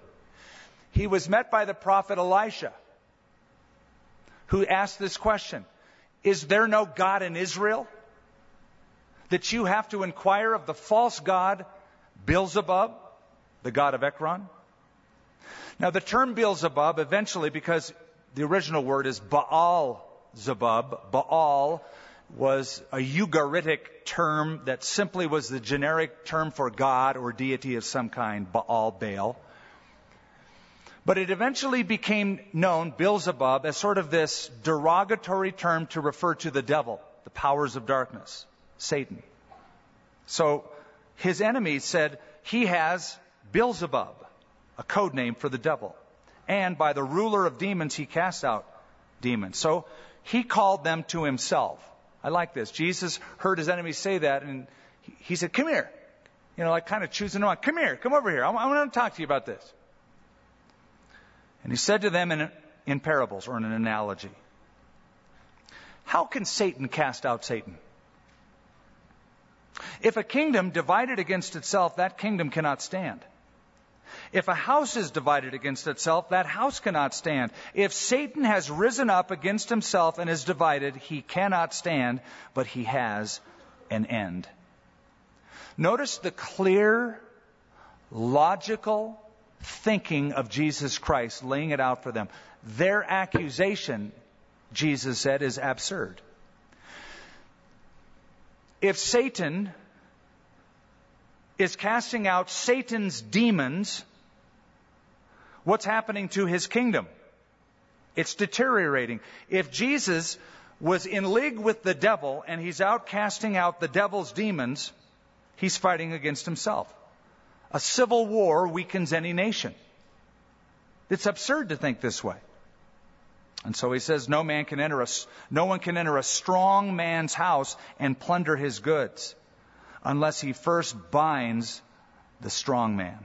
Speaker 2: He was met by the prophet Elisha, who asked this question Is there no God in Israel? That you have to inquire of the false god Beelzebub, the god of Ekron? Now, the term Beelzebub eventually, because the original word is Baal Zebub. Baal was a Ugaritic term that simply was the generic term for God or deity of some kind, Baal, Baal. But it eventually became known, Beelzebub, as sort of this derogatory term to refer to the devil, the powers of darkness, Satan. So his enemies said, he has Beelzebub, a code name for the devil. And by the ruler of demons, he casts out demons. So he called them to himself. I like this. Jesus heard his enemies say that, and he said, Come here. You know, like kind of choosing them. Come here. Come over here. I want to talk to you about this. And he said to them in, in parables or in an analogy How can Satan cast out Satan? If a kingdom divided against itself, that kingdom cannot stand. If a house is divided against itself, that house cannot stand. If Satan has risen up against himself and is divided, he cannot stand, but he has an end. Notice the clear, logical thinking of Jesus Christ, laying it out for them. Their accusation, Jesus said, is absurd. If Satan is casting out Satan's demons, what's happening to his kingdom? It's deteriorating. If Jesus was in league with the devil and he's out casting out the devil's demons, he's fighting against himself. A civil war weakens any nation. It's absurd to think this way. And so he says, no man can enter a, no one can enter a strong man's house and plunder his goods unless he first binds the strong man.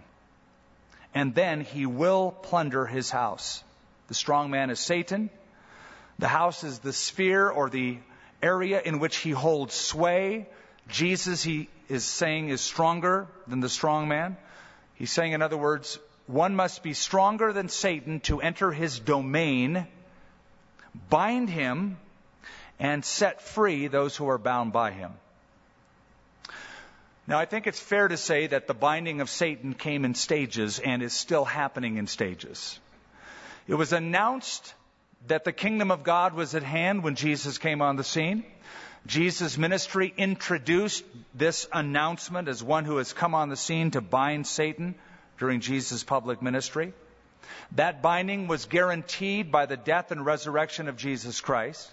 Speaker 2: And then he will plunder his house. The strong man is Satan. The house is the sphere or the area in which he holds sway. Jesus, he is saying, is stronger than the strong man. He's saying, in other words, one must be stronger than Satan to enter his domain, bind him, and set free those who are bound by him. Now, I think it's fair to say that the binding of Satan came in stages and is still happening in stages. It was announced that the kingdom of God was at hand when Jesus came on the scene. Jesus' ministry introduced this announcement as one who has come on the scene to bind Satan during Jesus' public ministry. That binding was guaranteed by the death and resurrection of Jesus Christ.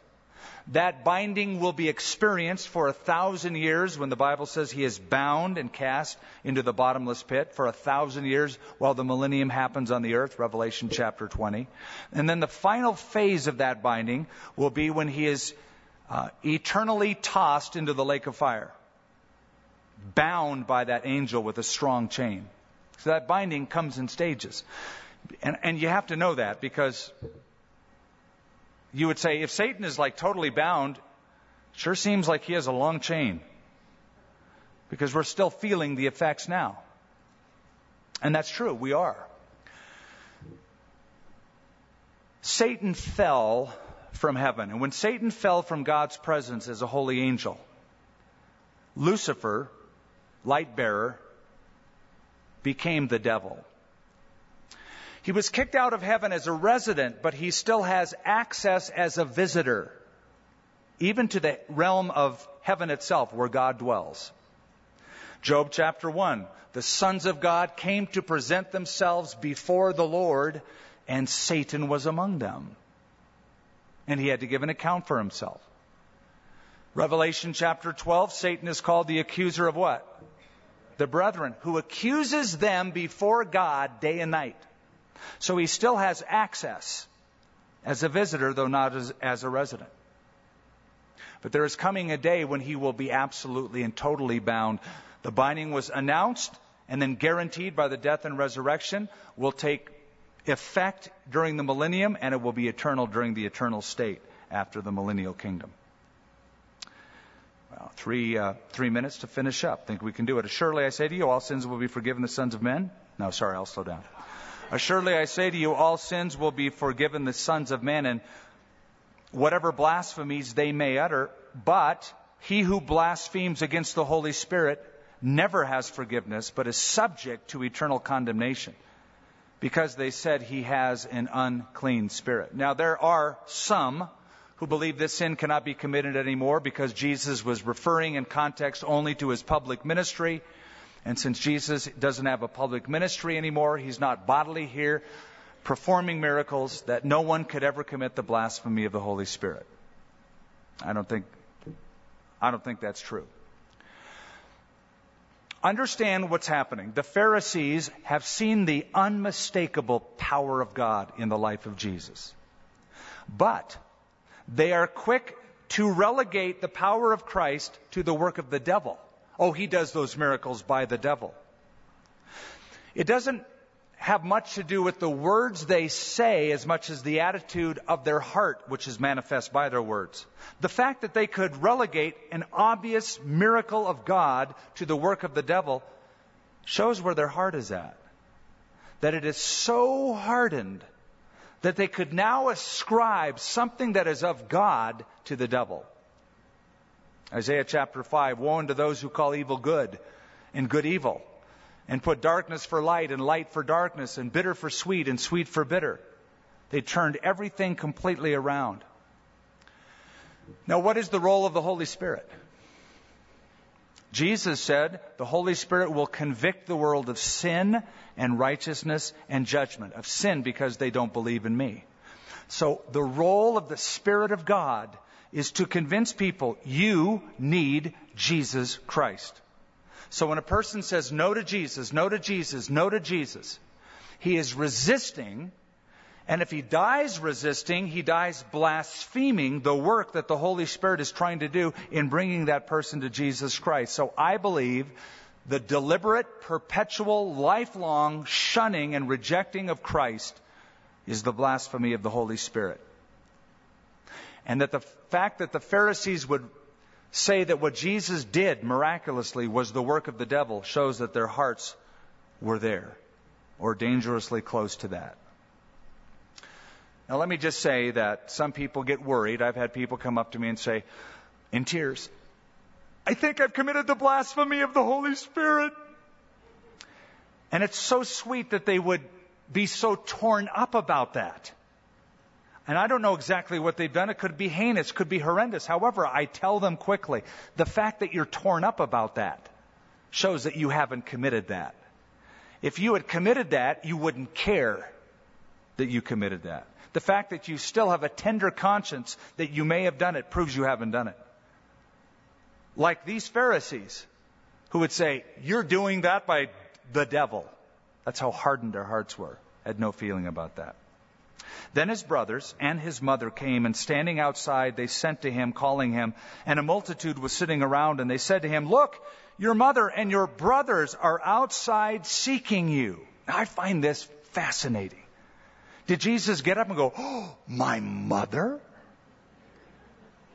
Speaker 2: That binding will be experienced for a thousand years when the Bible says he is bound and cast into the bottomless pit for a thousand years while the millennium happens on the earth, Revelation chapter 20. And then the final phase of that binding will be when he is uh, eternally tossed into the lake of fire, bound by that angel with a strong chain. So that binding comes in stages. And, and you have to know that because you would say if Satan is like totally bound, sure seems like he has a long chain. Because we're still feeling the effects now. And that's true, we are. Satan fell from heaven. And when Satan fell from God's presence as a holy angel, Lucifer, light bearer, became the devil. He was kicked out of heaven as a resident, but he still has access as a visitor, even to the realm of heaven itself where God dwells. Job chapter 1 The sons of God came to present themselves before the Lord, and Satan was among them. And he had to give an account for himself. Revelation chapter 12 Satan is called the accuser of what? The brethren, who accuses them before God day and night. So he still has access as a visitor, though not as, as a resident. But there is coming a day when he will be absolutely and totally bound. The binding was announced and then guaranteed by the death and resurrection, will take effect during the millennium, and it will be eternal during the eternal state after the millennial kingdom. Well, three, uh, three minutes to finish up. Think we can do it. Surely I say to you, all sins will be forgiven the sons of men. No, sorry, I'll slow down. Assuredly, I say to you, all sins will be forgiven the sons of men, and whatever blasphemies they may utter. But he who blasphemes against the Holy Spirit never has forgiveness, but is subject to eternal condemnation, because they said he has an unclean spirit. Now, there are some who believe this sin cannot be committed anymore because Jesus was referring in context only to his public ministry. And since Jesus doesn't have a public ministry anymore, he's not bodily here performing miracles, that no one could ever commit the blasphemy of the Holy Spirit. I don't think, I don't think that's true. Understand what's happening. The Pharisees have seen the unmistakable power of God in the life of Jesus. But they are quick to relegate the power of Christ to the work of the devil. Oh, he does those miracles by the devil. It doesn't have much to do with the words they say as much as the attitude of their heart, which is manifest by their words. The fact that they could relegate an obvious miracle of God to the work of the devil shows where their heart is at. That it is so hardened that they could now ascribe something that is of God to the devil. Isaiah chapter 5 Woe unto those who call evil good and good evil and put darkness for light and light for darkness and bitter for sweet and sweet for bitter. They turned everything completely around. Now, what is the role of the Holy Spirit? Jesus said the Holy Spirit will convict the world of sin and righteousness and judgment. Of sin because they don't believe in me. So the role of the Spirit of God is to convince people you need Jesus Christ. So when a person says no to Jesus, no to Jesus, no to Jesus, he is resisting. And if he dies resisting, he dies blaspheming the work that the Holy Spirit is trying to do in bringing that person to Jesus Christ. So I believe the deliberate, perpetual, lifelong shunning and rejecting of Christ is the blasphemy of the Holy Spirit. And that the fact that the Pharisees would say that what Jesus did miraculously was the work of the devil shows that their hearts were there or dangerously close to that. Now, let me just say that some people get worried. I've had people come up to me and say, in tears, I think I've committed the blasphemy of the Holy Spirit. And it's so sweet that they would be so torn up about that. And I don't know exactly what they've done. It could be heinous, could be horrendous. However, I tell them quickly the fact that you're torn up about that shows that you haven't committed that. If you had committed that, you wouldn't care that you committed that. The fact that you still have a tender conscience that you may have done it proves you haven't done it. Like these Pharisees who would say, You're doing that by the devil. That's how hardened their hearts were. Had no feeling about that. Then his brothers and his mother came, and standing outside, they sent to him, calling him. And a multitude was sitting around, and they said to him, Look, your mother and your brothers are outside seeking you. Now, I find this fascinating. Did Jesus get up and go, Oh, my mother?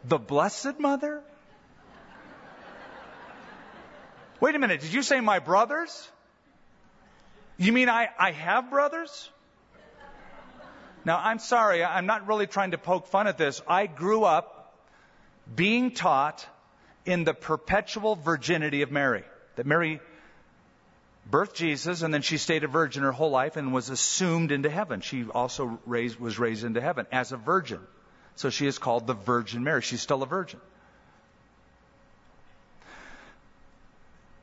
Speaker 2: The Blessed Mother? Wait a minute, did you say my brothers? You mean I, I have brothers? Now, I'm sorry, I'm not really trying to poke fun at this. I grew up being taught in the perpetual virginity of Mary. That Mary birthed Jesus and then she stayed a virgin her whole life and was assumed into heaven. She also raised, was raised into heaven as a virgin. So she is called the Virgin Mary. She's still a virgin.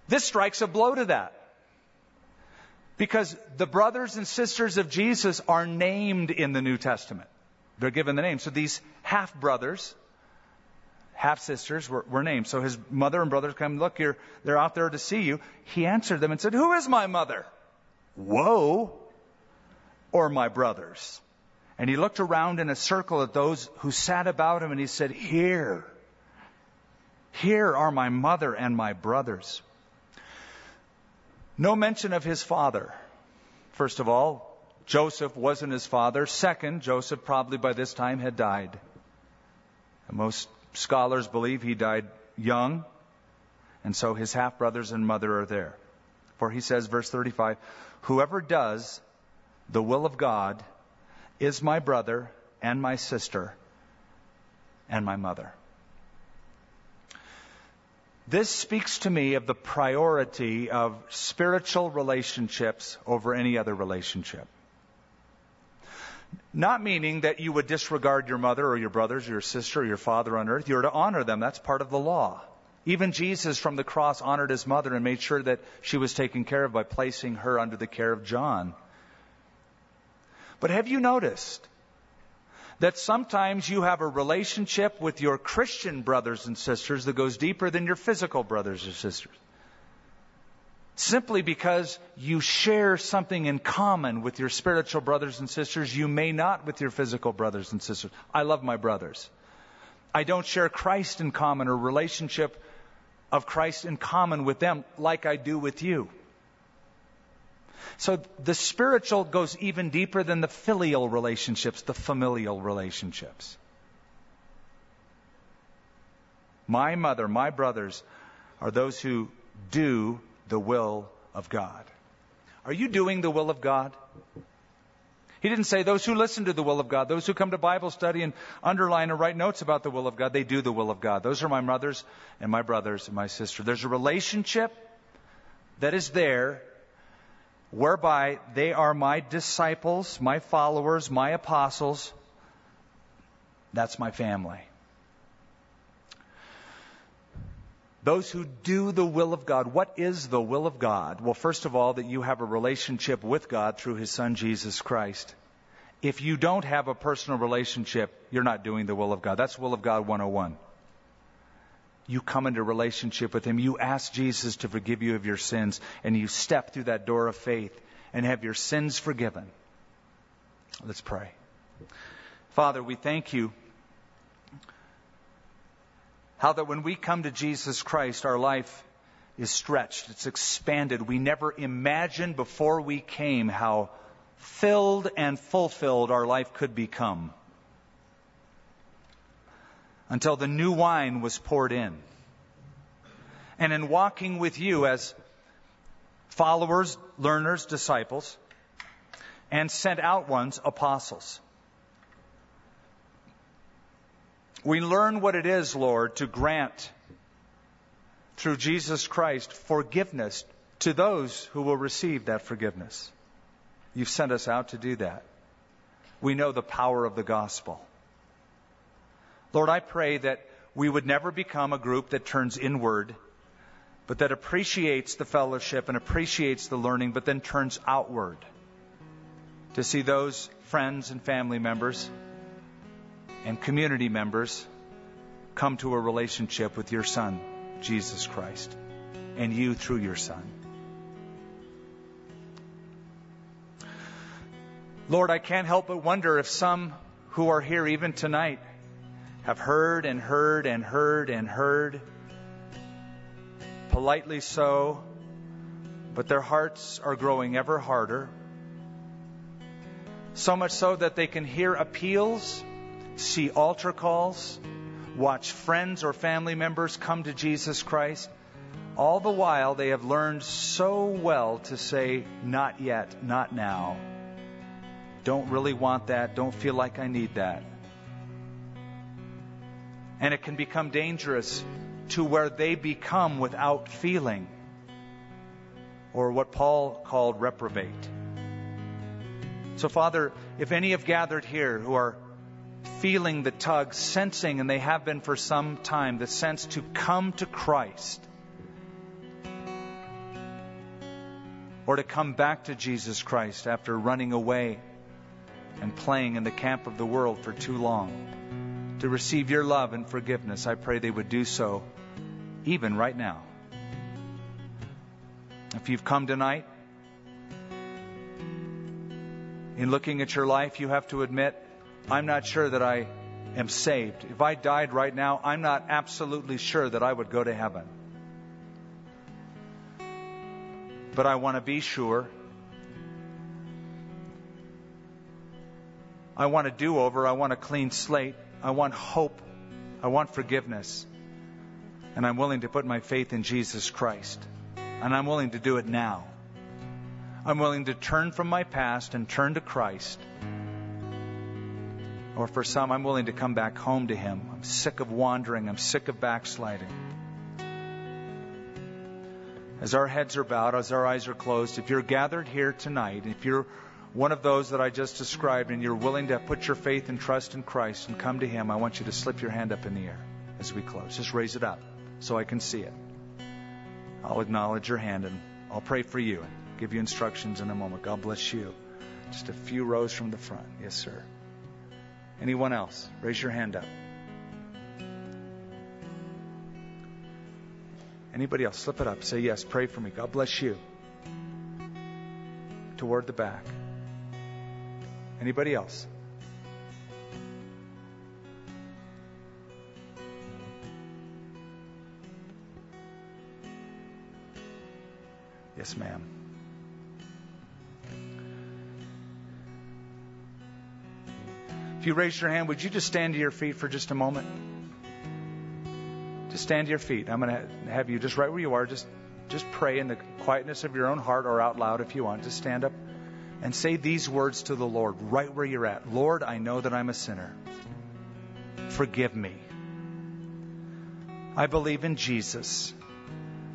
Speaker 2: This strikes a blow to that. Because the brothers and sisters of Jesus are named in the New Testament. They're given the name. So these half brothers, half sisters were, were, named. So his mother and brothers come, look, you're, they're out there to see you. He answered them and said, Who is my mother? Whoa! Or my brothers? And he looked around in a circle at those who sat about him and he said, Here, here are my mother and my brothers. No mention of his father. First of all, Joseph wasn't his father. Second, Joseph probably by this time had died. And most scholars believe he died young, and so his half brothers and mother are there. For he says, verse 35, Whoever does the will of God is my brother and my sister and my mother. This speaks to me of the priority of spiritual relationships over any other relationship. Not meaning that you would disregard your mother or your brothers or your sister or your father on earth. You're to honor them. That's part of the law. Even Jesus from the cross honored his mother and made sure that she was taken care of by placing her under the care of John. But have you noticed that sometimes you have a relationship with your Christian brothers and sisters that goes deeper than your physical brothers or sisters? Simply because you share something in common with your spiritual brothers and sisters, you may not with your physical brothers and sisters. I love my brothers. I don't share Christ in common or relationship of Christ in common with them like I do with you. So the spiritual goes even deeper than the filial relationships, the familial relationships. My mother, my brothers are those who do the will of God. Are you doing the will of God? He didn't say those who listen to the will of God, those who come to Bible study and underline or write notes about the will of God, they do the will of God. Those are my mothers and my brothers and my sister. There's a relationship that is there whereby they are my disciples, my followers, my apostles. That's my family. Those who do the will of God. What is the will of God? Well, first of all, that you have a relationship with God through His Son, Jesus Christ. If you don't have a personal relationship, you're not doing the will of God. That's will of God 101. You come into relationship with Him. You ask Jesus to forgive you of your sins, and you step through that door of faith and have your sins forgiven. Let's pray. Father, we thank you how that when we come to Jesus Christ, our life is stretched, it's expanded. We never imagined before we came how filled and fulfilled our life could become until the new wine was poured in. And in walking with you as followers, learners, disciples, and sent out ones, apostles. We learn what it is, Lord, to grant through Jesus Christ forgiveness to those who will receive that forgiveness. You've sent us out to do that. We know the power of the gospel. Lord, I pray that we would never become a group that turns inward, but that appreciates the fellowship and appreciates the learning, but then turns outward to see those friends and family members and community members come to a relationship with your Son, Jesus Christ, and you through your Son. Lord, I can't help but wonder if some who are here even tonight have heard and heard and heard and heard, politely so, but their hearts are growing ever harder. So much so that they can hear appeals see altar calls, watch friends or family members come to Jesus Christ. All the while, they have learned so well to say, Not yet, not now. Don't really want that. Don't feel like I need that. And it can become dangerous to where they become without feeling, or what Paul called reprobate. So, Father, if any have gathered here who are feeling the tug, sensing, and they have been for some time, the sense to come to Christ or to come back to Jesus Christ after running away and playing in the camp of the world for too long. To receive your love and forgiveness, I pray they would do so even right now. If you've come tonight, in looking at your life, you have to admit I'm not sure that I am saved. If I died right now, I'm not absolutely sure that I would go to heaven. But I want to be sure. I want a do over. I want a clean slate. I want hope. I want forgiveness. And I'm willing to put my faith in Jesus Christ. And I'm willing to do it now. I'm willing to turn from my past and turn to Christ or for some, I'm willing to come back home to Him. I'm sick of wandering. I'm sick of backsliding. As our heads are bowed, as our eyes are closed, if you're gathered here tonight, if you're one of those that I just described and you're willing to put your faith and trust in Christ and come to Him, I want you to slip your hand up in the air as we close. Just raise it up so I can see it. I'll acknowledge your hand and I'll pray for you and give you instructions in a moment. God bless you. Just a few rows from the front. Yes, sir. Anyone else? Raise your hand up. Anybody else? Slip it up. Say yes. Pray for me. God bless you. Toward the back. Anybody else? Yes, ma'am. If you raise your hand, would you just stand to your feet for just a moment? Just stand to your feet. I'm going to have you just right where you are. Just, just pray in the quietness of your own heart or out loud if you want. Just stand up and say these words to the Lord right where you're at. Lord, I know that I'm a sinner. Forgive me. I believe in Jesus.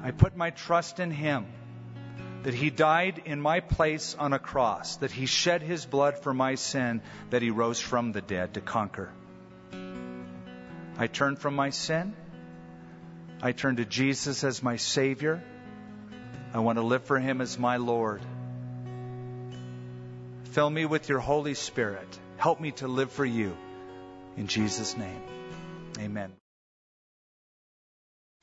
Speaker 2: I put my trust in Him that he died in my place on a cross, that he shed his blood for my sin, that he rose from the dead to conquer. I turn from my sin. I turn to Jesus as my Savior. I want to live for him as my Lord. Fill me with your Holy Spirit. Help me to live for you. In Jesus' name, amen.